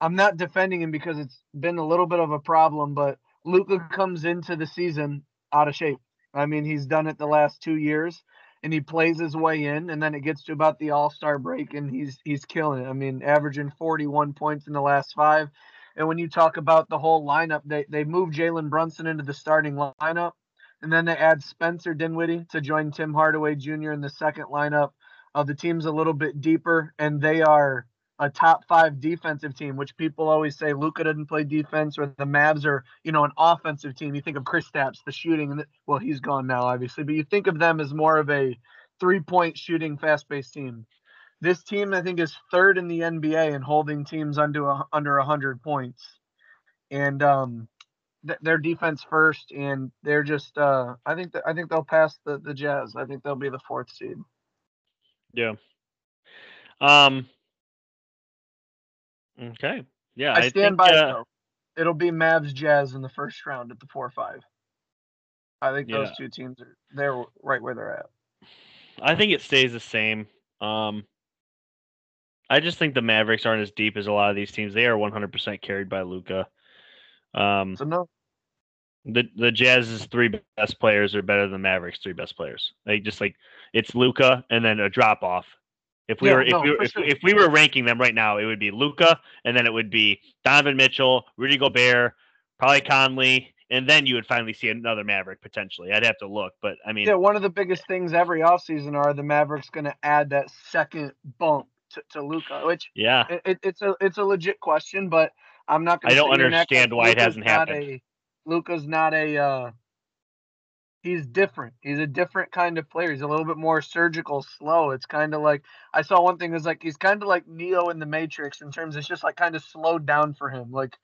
I'm not defending him because it's been a little bit of a problem, but Luka comes into the season out of shape. I mean, he's done it the last two years, and he plays his way in, and then it gets to about the All Star break, and he's he's killing it. I mean, averaging 41 points in the last five. And when you talk about the whole lineup, they they moved Jalen Brunson into the starting lineup, and then they add Spencer Dinwiddie to join Tim Hardaway Jr. in the second lineup. Uh, the team's a little bit deeper, and they are a top five defensive team, which people always say Luka didn't play defense, or the Mavs are, you know, an offensive team. You think of Kristaps, the shooting, and well, he's gone now, obviously, but you think of them as more of a three-point shooting, fast-paced team. This team, I think, is third in the NBA in holding teams under a, under hundred points, and um, th- their defense first, and they're just, uh, I think, that I think they'll pass the the Jazz. I think they'll be the fourth seed. Yeah. Um Okay. Yeah, I, I stand think, by uh, it. It'll be Mavs Jazz in the first round at the four five. I think those yeah. two teams are they're right where they're at. I think it stays the same. Um, I just think the Mavericks aren't as deep as a lot of these teams. They are 100% carried by Luka. Um, so no. The the Jazz's three best players are better than Mavericks' three best players. They just like it's Luka and then a drop off if we yeah, were if, no, we were, if, sure. if, we were ranking them right now, it would be Luka, and then it would be Donovan Mitchell, Rudy Gobert, probably Conley, and then you would finally see another Maverick potentially. I'd have to look, but I mean, yeah, one of the biggest things every offseason are the Mavericks going to add that second bump to, to Luka, which yeah, it, it's a it's a legit question, but I'm not going. To. I don't understand why Luka's it hasn't happened. Luka's not a. Uh, he's different. He's a different kind of player. He's a little bit more surgical, slow. It's kind of like I saw one thing is like he's kind of like Neo in the Matrix in terms it's just like kind of slowed down for him. Like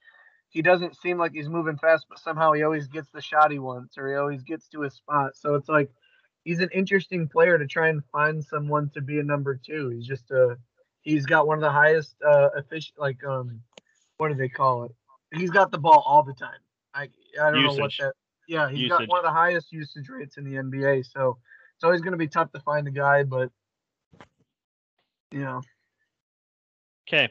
he doesn't seem like he's moving fast, but somehow he always gets the shot he wants or he always gets to his spot. So it's like he's an interesting player to try and find someone to be a number two. He's just a he's got one of the highest uh efficient like um what do they call it? He's got the ball all the time. I I don't Usage. know what that. Yeah, he's Usage. got one of the highest usage rates in the NBA. So it's always going to be tough to find a guy, but you know. Okay.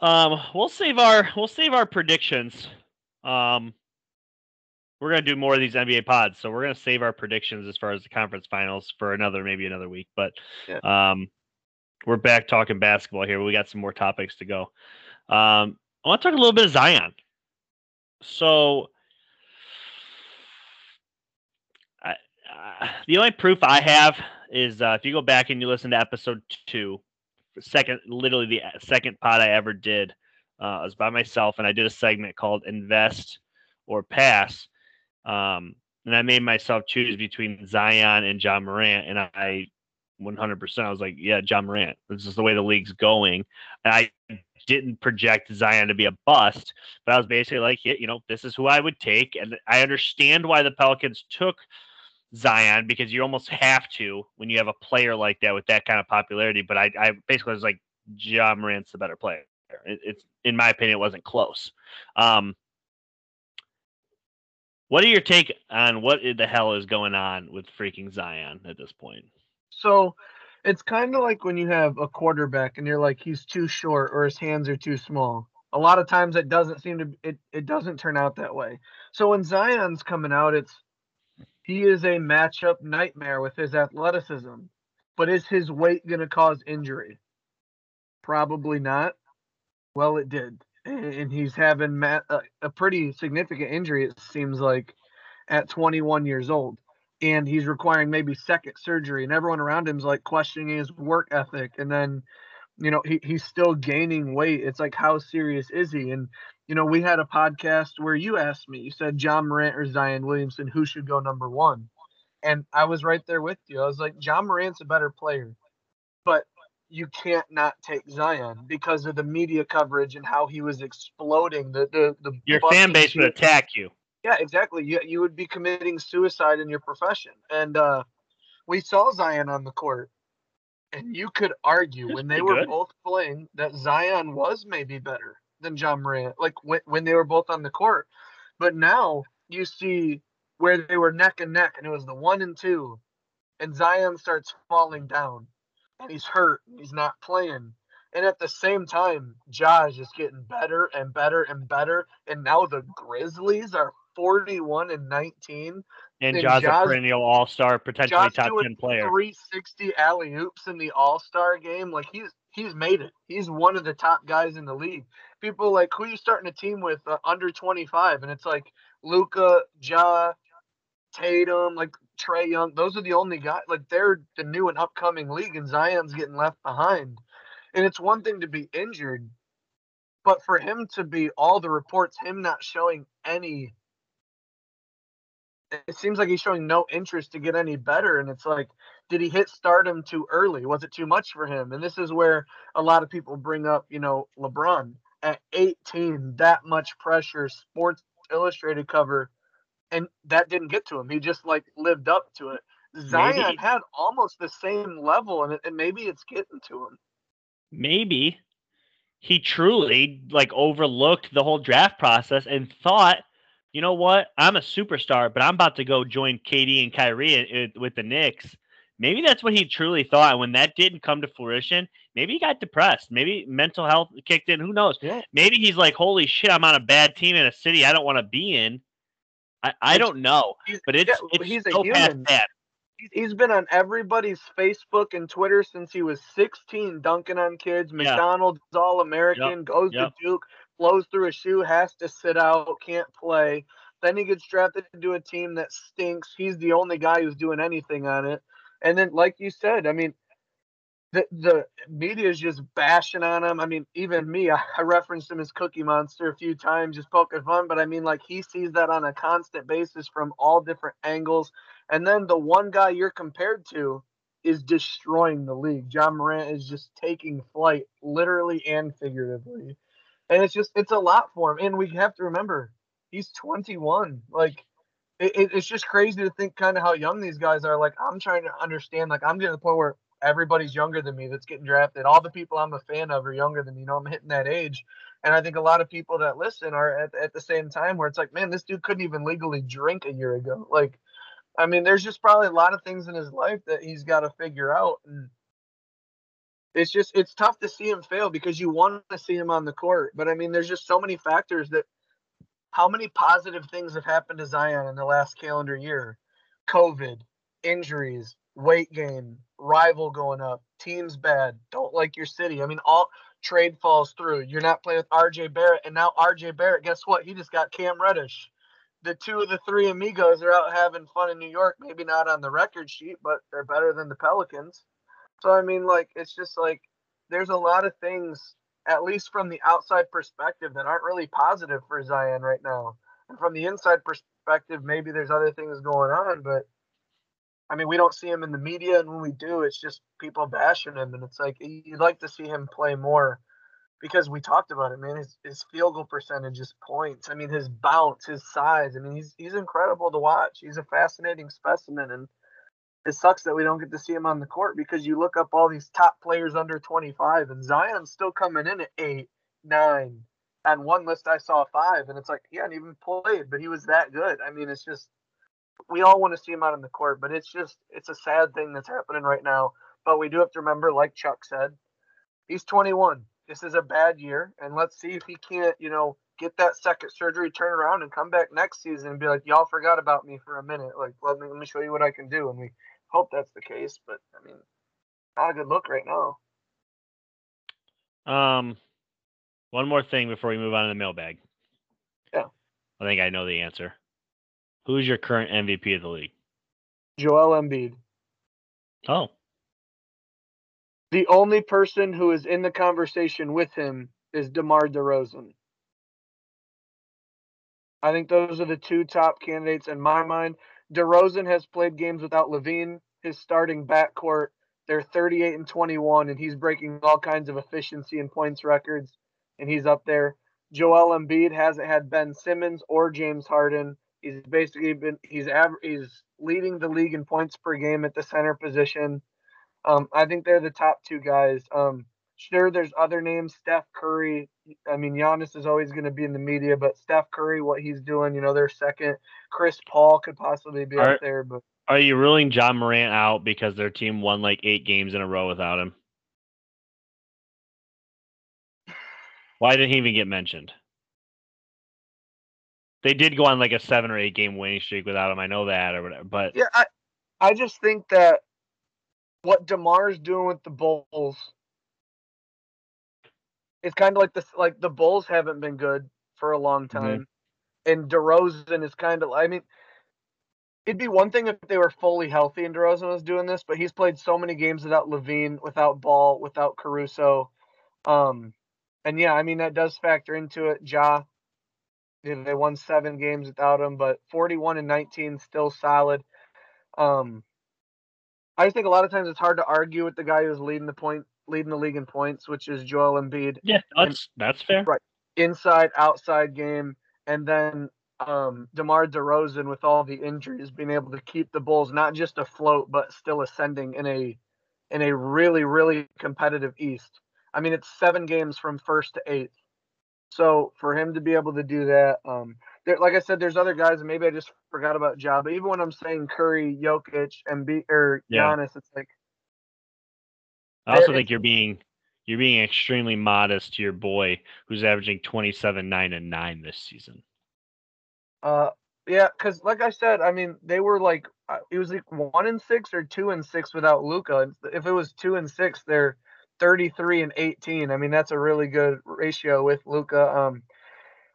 Um, we'll save our we'll save our predictions. Um, we're gonna do more of these NBA pods, so we're gonna save our predictions as far as the conference finals for another maybe another week. But yeah. um, we're back talking basketball here. We got some more topics to go. Um, I want to talk a little bit of Zion. So, I, uh, the only proof I have is uh, if you go back and you listen to episode two, second, literally the second pod I ever did. Uh, I was by myself, and I did a segment called "Invest or Pass," um, and I made myself choose between Zion and Ja Morant, and I 100%. I was like, yeah, Ja Morant. This is the way the league's going. And I didn't project Zion to be a bust, but I was basically like, yeah, you know, this is who I would take. And I understand why the Pelicans took Zion because you almost have to when you have a player like that with that kind of popularity. But I, I basically was like, Ja Morant's the better player. It, it's, in my opinion, it wasn't close. Um, what are your take on what the hell is going on with freaking Zion at this point? So it's kind of like when you have a quarterback and you're like he's too short or his hands are too small. A lot of times it doesn't seem to it it doesn't turn out that way. So when Zion's coming out, it's he is a matchup nightmare with his athleticism. But is his weight going to cause injury? Probably not. Well, it did. And he's having a pretty significant injury, it seems like, at 21 years old and he's requiring maybe second surgery and everyone around him's like questioning his work ethic and then you know he, he's still gaining weight. It's like how serious is he? And you know we had a podcast where you asked me you said ja morant or zion williamson who should go number one? And i was right there with you. I was like ja morant's a better player but you can't not take zion because of the media coverage and how he was exploding the the, the your fan base would attack you. Yeah, exactly. You you would be committing suicide in your profession. And uh, we saw Zion on the court, and you could argue when they were good. both playing that Zion was maybe better than Ja Morant, like when when they were both on the court. But now you see where they were neck and neck, and it was the one and two, and Zion starts falling down, and he's hurt, and he's not playing. And at the same time, Ja is just getting better and better and better. And now the Grizzlies are 41 and 19. And Ja's a perennial All Star, potentially Ja's top 10 player. 360 alley oops in the All Star game. Like he's he's made it. He's one of the top guys in the league. People like who are you starting a team with uh, under 25, and it's like Luka, Ja, Tatum, like Trae Young. Those are the only guys. Like they're the new and upcoming league, and Zion's getting left behind. And it's one thing to be injured, but for him to be all the reports, him not showing any it seems like he's showing no interest to get any better. And it's like, did he hit stardom too early? Was it too much for him? And this is where a lot of people bring up, you know, LeBron at 18, that much pressure, Sports Illustrated cover, and that didn't get to him. He just like lived up to it. Zion maybe. had almost the same level, and, it, and maybe it's getting to him. Maybe he truly like overlooked the whole draft process and thought you know what? I'm a superstar, but I'm about to go join KD and Kyrie with the Knicks. Maybe that's what he truly thought. When that didn't come to fruition, maybe he got depressed. Maybe mental health kicked in. Who knows? Yeah. Maybe he's like, holy shit, I'm on a bad team in a city I don't want to be in. I, I don't know, but it's, yeah, it's he's so a human. that. He's been on everybody's Facebook and Twitter since he was 16, dunking on kids. McDonald's All American, yep. goes yep. to Duke, blows through a shoe, has to sit out, can't play. Then he gets drafted into a team that stinks. He's the only guy who's doing anything on it. And then, like you said, I mean, the the media is just bashing on him. I mean, even me, I, I referenced him as Cookie Monster a few times, just poking fun. But I mean, like he sees that on a constant basis from all different angles. And then the one guy you're compared to is destroying the league. Ja Morant is just taking flight, literally and figuratively. And it's just it's a lot for him. And we have to remember, he's 21. Like it, it's just crazy to think kind of how young these guys are. Like I'm trying to understand. Like I'm getting to the point where everybody's younger than me that's getting drafted. All the people I'm a fan of are younger than me. You know, I'm hitting that age. And I think a lot of people that listen are at, at the same time where it's like, man, this dude couldn't even legally drink a year ago. Like, I mean, there's just probably a lot of things in his life that he's got to figure out. And it's just, it's tough to see him fail because you want to see him on the court. But I mean, there's just so many factors that how many positive things have happened to Zion in the last calendar year? COVID, injuries, weight gain, rival going up, teams bad, don't like your city. I mean, all trade falls through. You're not playing with RJ Barrett, and now RJ Barrett, guess what? He just got Cam Reddish. The two of the three amigos are out having fun in New York. Maybe not on the record sheet, but they're better than the Pelicans. So I mean, like, it's just like there's a lot of things, at least from the outside perspective, that aren't really positive for Zion right now. And from the inside perspective, maybe there's other things going on, but I mean, we don't see him in the media, and when we do, it's just people bashing him. And it's like you'd like to see him play more because we talked about it, man. His his field goal percentage, his points. I mean, his bounce, his size. I mean, he's he's incredible to watch. He's a fascinating specimen, and it sucks that we don't get to see him on the court because you look up all these top players under 25, and Zion's still coming in at eight, nine. On one list, I saw five, and it's like he hadn't even played, but he was that good. I mean, it's just we all want to see him out on the court, but it's just it's a sad thing that's happening right now. But we do have to remember, like Chuck said, he's 21. This is a bad year, and let's see if he can't, you know, get that second surgery, turn around, and come back next season and be like, y'all forgot about me for a minute. Like, let me let me show you what I can do, and we hope that's the case. But I mean, not a good look right now. Um, one more thing before we move on to the mailbag. Yeah. I think I know the answer. Who's your current MVP of the league? Joel Embiid. Oh. The only person who is in the conversation with him is DeMar DeRozan. I think those are the two top candidates in my mind. DeRozan has played games without LaVine, his starting backcourt. They're 38 and 21, and he's breaking all kinds of efficiency and points records, and he's up there. Joel Embiid hasn't had Ben Simmons or James Harden. He's basically been he's aver- he's leading the league in points per game at the center position. Um, I think they're the top two guys. Um, sure, there's other names. Steph Curry. I mean, Giannis is always going to be in the media, but Steph Curry, what he's doing, you know, they're second. Chris Paul could possibly be are, up there, but are you ruling Ja Morant out because their team won like eight games in a row without him? Why didn't he even get mentioned? They did go on like a seven or eight game winning streak without him. I know that or whatever. But yeah, I I just think that what Demar's doing with the Bulls it's kind of like this like the Bulls haven't been good for a long mm-hmm. time. Mm-hmm. And DeRozan is kind of I mean it'd be one thing if they were fully healthy and DeRozan was doing this, but he's played so many games without LaVine, without Ball, without Caruso. Um and yeah, I mean that does factor into it. Ja they won seven games without him, but 41 and 19 still solid. Um, I just think a lot of times it's hard to argue with the guy who's leading the point, leading the league in points, which is Joel Embiid. Yeah, that's and, that's fair. Right, inside outside game, and then um, DeMar DeRozan with all the injuries, being able to keep the Bulls not just afloat but still ascending in a in a really really competitive East. I mean, it's seven games from first to eighth. So for him to be able to do that, um, there, like I said, there's other guys, and maybe I just forgot about Ja. But even when I'm saying Curry, Jokic, and B or yeah. Giannis, it's like. I also think you're being you're being extremely modest to your boy who's averaging 27 9 and 9 this season uh yeah because like i said i mean they were like uh, it was like one and six or two and six without luka if it was two and six they're 33 and 18. I mean, that's a really good ratio with Luka. Um,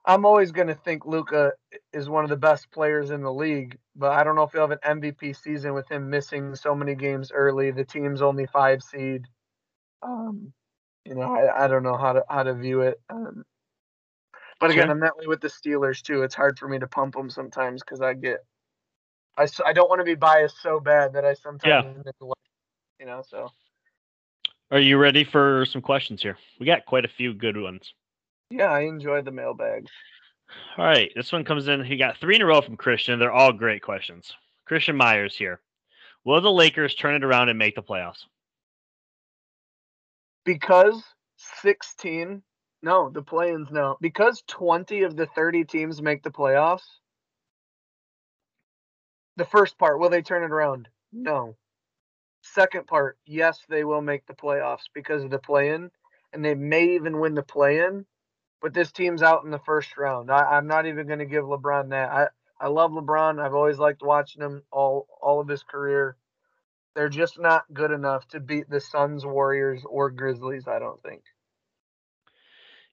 I'm always going to think Luka is one of the best players in the league, but I don't know if he'll have an MVP season with him missing so many games early. The team's only five seed. Um, you know, I, I don't know how to how to view it. Um, but again, Sure. I'm that way with the Steelers too. It's hard for me to pump them sometimes because I get, I, I don't want to be biased so bad that I sometimes neglect, you know. So Are you ready for some questions here? We got quite a few good ones. yeah, I enjoy the mailbag. All right, this one comes in. He got three in a row from Christian. They're all great questions. Christian Myers here. Will the Lakers turn it around and make the playoffs? Because 16 no the play-ins no because 20 of the 30 teams make the playoffs the first part will they turn it around? No. Second part yes they will make the playoffs because of the play-in and they may even win the play-in but this team's out in the first round. I, i'm not even going to give lebron that. I i love lebron. I've always liked watching him all all of his career they're just not good enough to beat the Suns, Warriors, or Grizzlies. I don't think.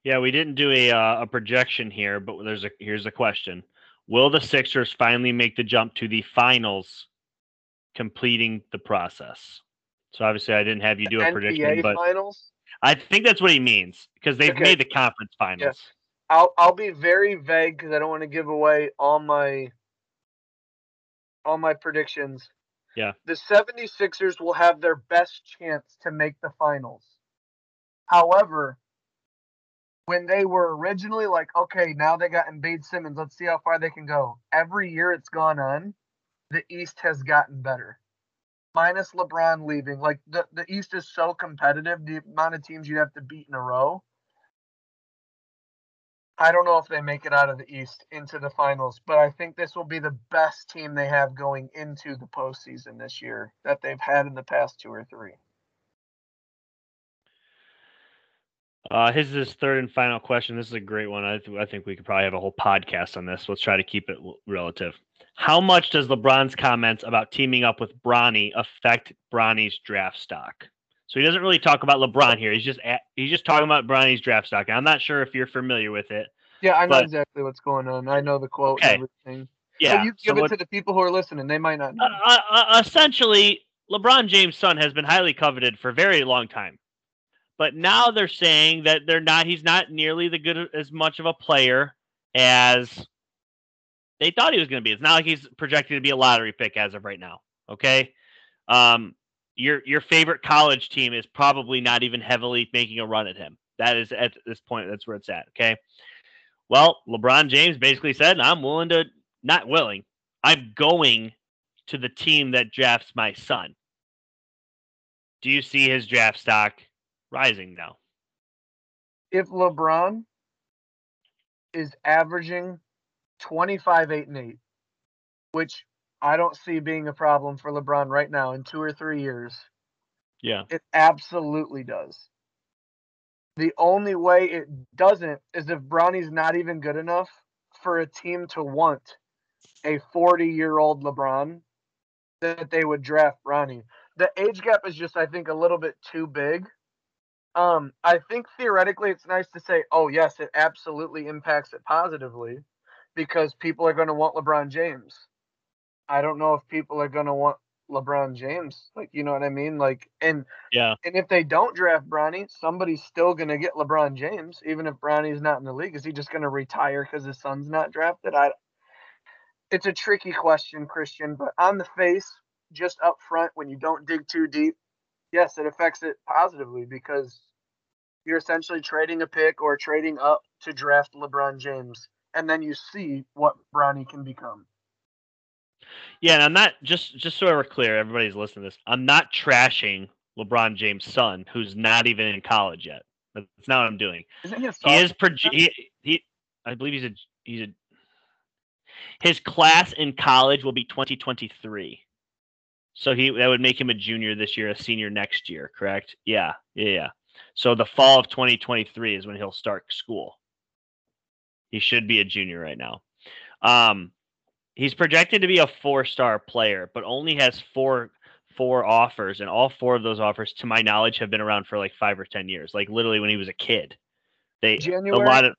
Yeah, we didn't do a uh, a projection here, but there's a here's a question: Will the Sixers finally make the jump to the finals, completing the process? So obviously, I didn't have you do a prediction, but finals. I think that's what he means because they've Okay. made the conference finals. I'll I'll be very vague because I don't want to give away all my all my predictions. Yeah. The 76ers will have their best chance to make the finals. However, when they were originally like, okay, now they got Embiid Simmons, let's see how far they can go. Every year it's gone on, the East has gotten better. Minus LeBron leaving, like the, the East is so competitive, the amount of teams you'd have to beat in a row. I don't know if they make it out of the East into the finals, but I think this will be the best team they have going into the postseason this year that they've had in the past two or three. Uh, his is third and final question. This is a great one. I, th- I think we could probably have a whole podcast on this. Let's try to keep it relative. How much does LeBron's comments about teaming up with Bronny affect Bronny's draft stock? So he doesn't really talk about LeBron here. He's just at, he's just talking about Bronny's draft stock. I'm not sure if you're familiar with it. Yeah, I know But- exactly what's going on. I know the quote Okay. and everything. Yeah. but you so give it what- to the people who are listening; they might not know. uh, uh, uh, essentially, LeBron James' son has been highly coveted for a very long time. But now they're saying that they're not. He's not nearly the good as much of a player as they thought he was going to be. It's not like he's projected to be a lottery pick as of right now. Okay, um, your your favorite college team is probably not even heavily making a run at him. That is at this point. That's where it's at. Okay. Well, LeBron James basically said, "I'm willing to, not willing. I'm going to the team that drafts my son." Do you see his draft stock rising now? If LeBron is averaging twenty-five, eight, and eight, which I don't see being a problem for LeBron right now in two or three years, Yeah. It absolutely does. The only way it doesn't is if Bronny's not even good enough for a team to want a 40 year old LeBron that they would draft Bronny. The age gap is just, I think, a little bit too big. Um, I think theoretically it's nice to say, oh, yes, it absolutely impacts it positively because people are going to want LeBron James. I don't know if people are going to want LeBron James. Like, you know what I mean? Like, and Yeah. and if they don't draft Bronny, somebody's still gonna get LeBron James, even if Bronny's not in the league. Is he just gonna retire because his son's not drafted? I. It's a tricky question, Christian, but on the face, just up front, when you don't dig too deep, yes, it affects it positively because you're essentially trading a pick or trading up to draft LeBron James, and then you see what Bronny can become. Yeah, and I'm not just just so we're clear, everybody's listening to this. I'm not trashing LeBron James' son, who's not even in college yet. That's not what I'm doing. Isn't he a He is proje- he, he I believe he's a he's a his class in college will be 2023. So he that would make him a junior this year, a senior next year, correct? Yeah. Yeah, yeah. So the fall of 2023 is when he'll start school. He should be a junior right now. Um he's projected to be a four-star player, but only has four four offers and all four of those offers to my knowledge have been around for like 5 or 10 years, like literally when he was a kid. They January. a lot of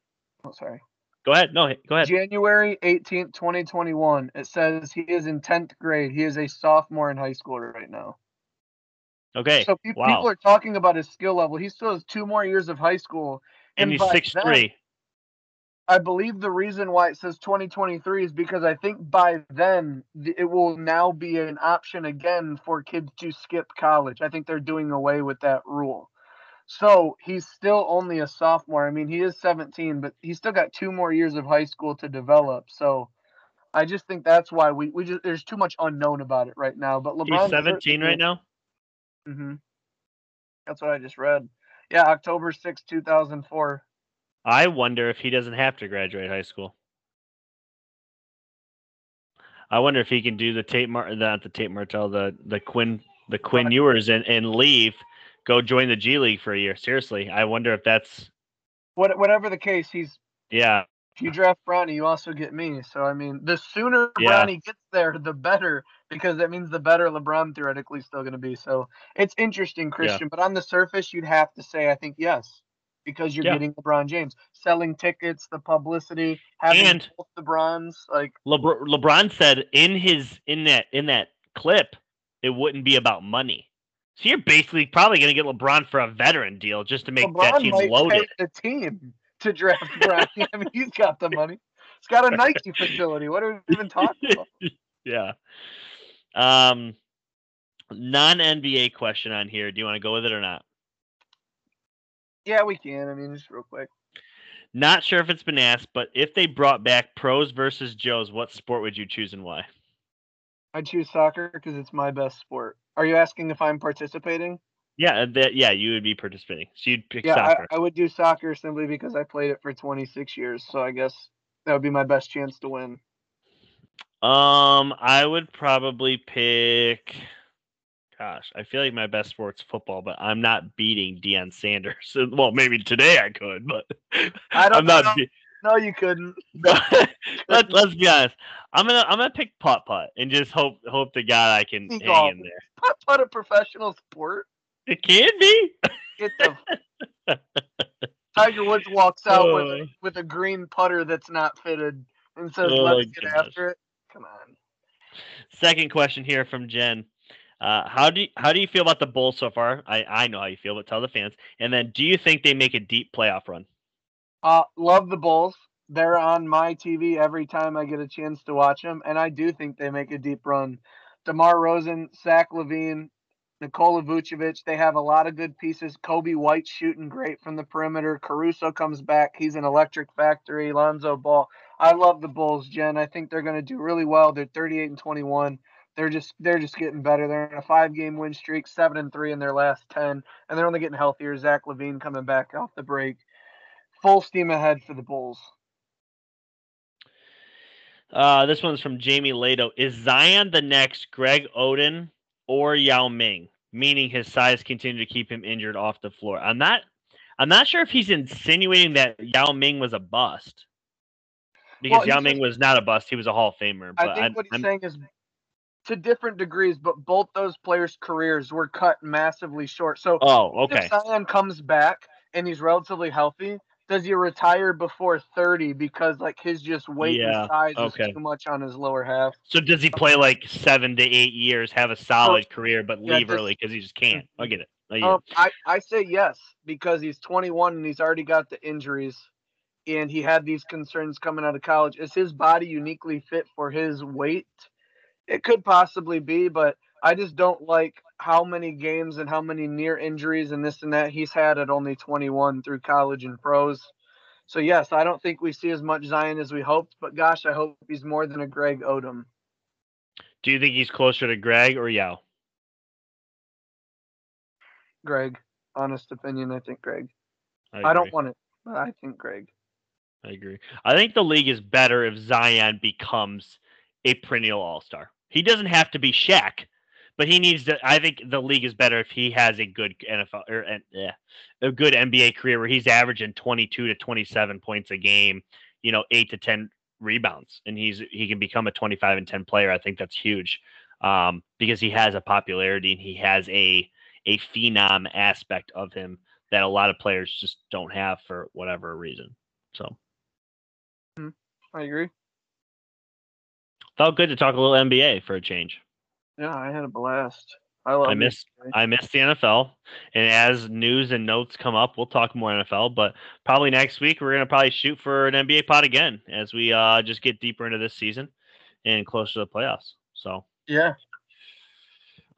oh, sorry. Go ahead. No, go ahead. January 18th, 2021. It says he is in 10th grade. He is a sophomore in high school right now. Okay. So pe- wow. people are talking about his skill level. He still has two more years of high school, and he's by six three. I believe the reason why it says 2023 is because I think by then it will now be an option again for kids to skip college. I think they're doing away with that rule. So he's still only a sophomore. I mean, he is 17, but he's still got two more years of high school to develop. So I just think that's why we, we just there's too much unknown about it right now. But LeBron He's 17 right now. hmm That's what I just read. Yeah, October 6, 2004. I wonder if he doesn't have to graduate high school. I wonder if he can do the Tate Mar- not the Tate Martell, the the Quinn the Quinn Ewers and, and leave, go join the G League for a year. Seriously, I wonder if that's What, whatever the case, he's yeah. if you draft Bronny, you also get me. So I mean, the sooner Yeah. Bronny gets there, the better, because that means the better LeBron theoretically is still going to be. So it's interesting, Christian. But on the surface, you'd have to say, I think yes, because you're Yeah. getting LeBron James, selling tickets, the publicity, having And- both the bronze, like LeBron, LeBron said in his in that in that clip, it wouldn't be about money. So you're basically probably going to get LeBron for a veteran deal just to make that LeBron team might loaded. the team to draft Bronny. I mean, he's got the money. He's got a Nike facility. What are we even talking about? yeah. Um, non NBA question on here. Do you want to go with it or not? Yeah, we can. I mean, just real quick. Not sure if it's been asked, but if they brought back pros versus Joes, what sport would you choose and why? I choose soccer because it's my best sport. Are you asking if I'm participating? Yeah, uh, that yeah, you would be participating. So you'd pick Yeah, soccer. I, I would do soccer simply because I played it for 26 years. So I guess that would be my best chance to win. Um, I would probably pick. Gosh, I feel like my best sport's football, but I'm not beating Deion Sanders. Well, maybe today I could, but I don't I'm not. know. be- No, you couldn't. Let, let's be honest. I'm gonna I'm gonna pick putt putt and just hope hope to God I can Think hang in there. Putt putt a professional sport. It can be. Get the Tiger Woods walks out with Uh. a, with a green putter that's not fitted and says, Oh, "Let's get after it." Come on. Second question here from Jen. Uh, how do you, how do you feel about the Bulls so far? I, I know how you feel, but tell the fans. And then, do you think they make a deep playoff run? Uh, love the Bulls. They're on my TV every time I get a chance to watch them, and I do think they make a deep run. DeMar Rosen, Zach LaVine, Nikola Vucevic, they have a lot of good pieces. Coby White shooting great from the perimeter. Caruso comes back. He's an electric factory. Lonzo Ball. I love the Bulls, Jen. I think they're going to do really well. They're 38 and 21. They're just they're just getting better. They're in a five game win streak, seven and three in their last ten, and they're only getting healthier. Zach LaVine coming back off the break. Full steam ahead for the Bulls. Uh, this one's from Jamie Lato. Is Zion the next Greg Oden or Yao Ming? Meaning his size continue to keep him injured off the floor. I'm not. I'm not sure if he's insinuating that Yao Ming was a bust. Because Well, Yao Ming was not a bust. He was a Hall of Famer. But I think I'm- what he's I'm- saying is to different degrees, but both those players' careers were cut massively short. So oh, okay. if Zion comes back and he's relatively healthy, does he retire before 30 because like his just weight Yeah, and size okay. is too much on his lower half? So does he play like seven to eight years, have a solid career, but Yeah, leave just- early because he just can't? I get it. I get Um, it. I, I say yes because he's 21 and he's already got the injuries and he had these concerns coming out of college. Is his body uniquely fit for his weight? It could possibly be, but I just don't like how many games and how many near injuries and this and that he's had at only 21 through college and pros. So yes, I don't think we see as much Zion as we hoped, but gosh, I hope he's more than a Greg Oden. Do you think he's closer to Greg or Yao? Greg, honest opinion, I think Greg. I, I, don't want it, but I think Greg. I agree. I think the league is better if Zion becomes a perennial All Star. He doesn't have to be Shaq, but he needs to. I think the league is better if he has a good NFL or a good NBA career where he's averaging 22 to 27 points a game, you know, eight to 10 rebounds, and he's he can become a 25 and 10 player. I think that's huge um, because he has a popularity and he has a a phenom aspect of him that a lot of players just don't have for whatever reason. So. I agree. Felt good to talk a little NBA for a change. Yeah, I had a blast. I love I miss. I miss the NFL, and as news and notes come up, we'll talk more NFL. But probably next week we're gonna probably shoot for an NBA pod again as we uh just get deeper into this season and closer to the playoffs. So Yeah.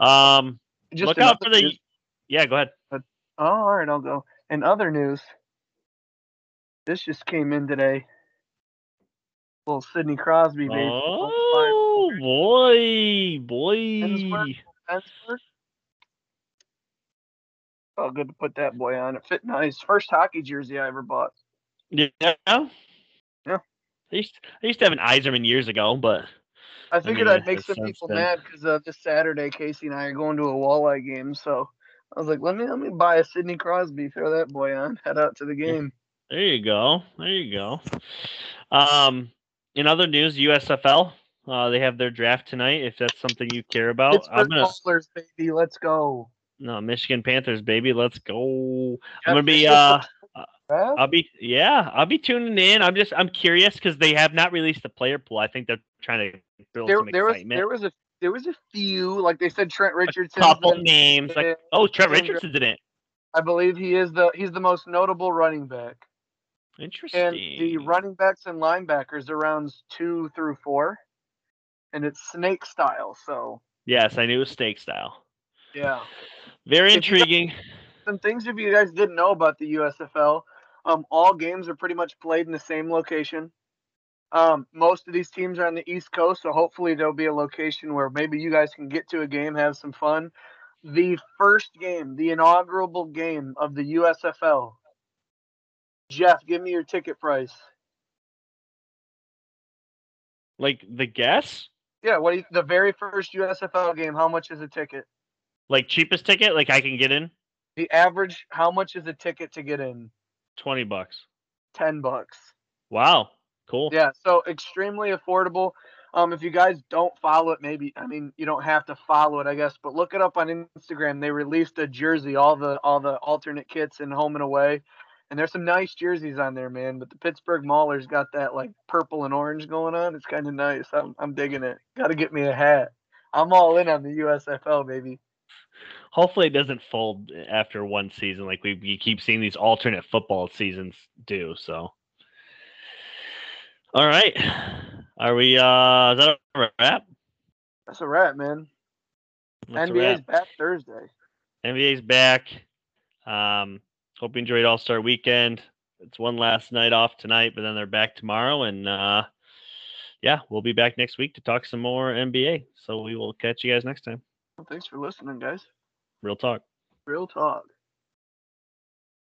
um, Just look out for the news- yeah. Go ahead. Oh, all right, I'll go. In other news, this just came in today. Little Sidney Crosby, baby. Oh boy, boy. Oh, good to put that boy on. It fit nice. First hockey jersey I ever bought. Yeah. Yeah. I used, I used to have an Yzerman years ago, but I figured mean, I'd make some people mad because uh, this Saturday Casey and I are going to a walleye game. So I was like, let me let me buy a Sidney Crosby, throw that boy on, head out to the game. there you go. There you go. Um, in other news, USFL, uh, they have their draft tonight. If that's something you care about, I'm gonna Maulers, baby, let's go. no Michigan Panthers, baby. Let's go. Yeah, I'm gonna be uh. I'll be yeah, I'll be tuning in. I'm just I'm curious because they have not released the player pool. I think they're trying to build there, some there was there was a there was a few like they said Trent Richardson. couple names like oh Trent Richardson did it. I believe he is the he's the most notable running back. Interesting. And the running backs and linebackers are rounds two through four, and it's snake style. So Yes, I knew it was snake style. yeah, Very If intriguing. some things if you guys didn't know about the USFL, um, all games are pretty much played in the same location. Um, most of these teams are on the East Coast, so hopefully there'll be a location where maybe you guys can get to a game, have some fun. The first game, the inaugural game of the USFL. Jeff, give me your ticket price. Like the guess? Yeah, what you, the very first USFL game? How much is a ticket? Like cheapest ticket, like I can get in The average, how much is a ticket to get in? twenty bucks. Ten bucks. Wow. Cool. Yeah, so extremely affordable. Um, if you guys don't follow it, maybe I mean you don't have to follow it, I guess, but look it up on Instagram. They released a jersey, all the all the alternate kits and home and away, and there's some nice jerseys on there, man. But the Pittsburgh Maulers got that like purple and orange going on. It's kind of nice. I'm I'm digging it. Got to get me a hat. I'm all in on the USFL, baby. Hopefully it doesn't fold after one season like we, we keep seeing these alternate football seasons do. So all right. Are we uh is that a wrap? That's a wrap, man. That's NBA's wrap. back Thursday. NBA's back. Um, hope you enjoyed All Star Weekend. It's one last night off tonight, but then they're back tomorrow, and uh, yeah, we'll be back next week to talk some more NBA. So we will catch you guys next time. Thanks for listening, guys. Real talk. Real talk.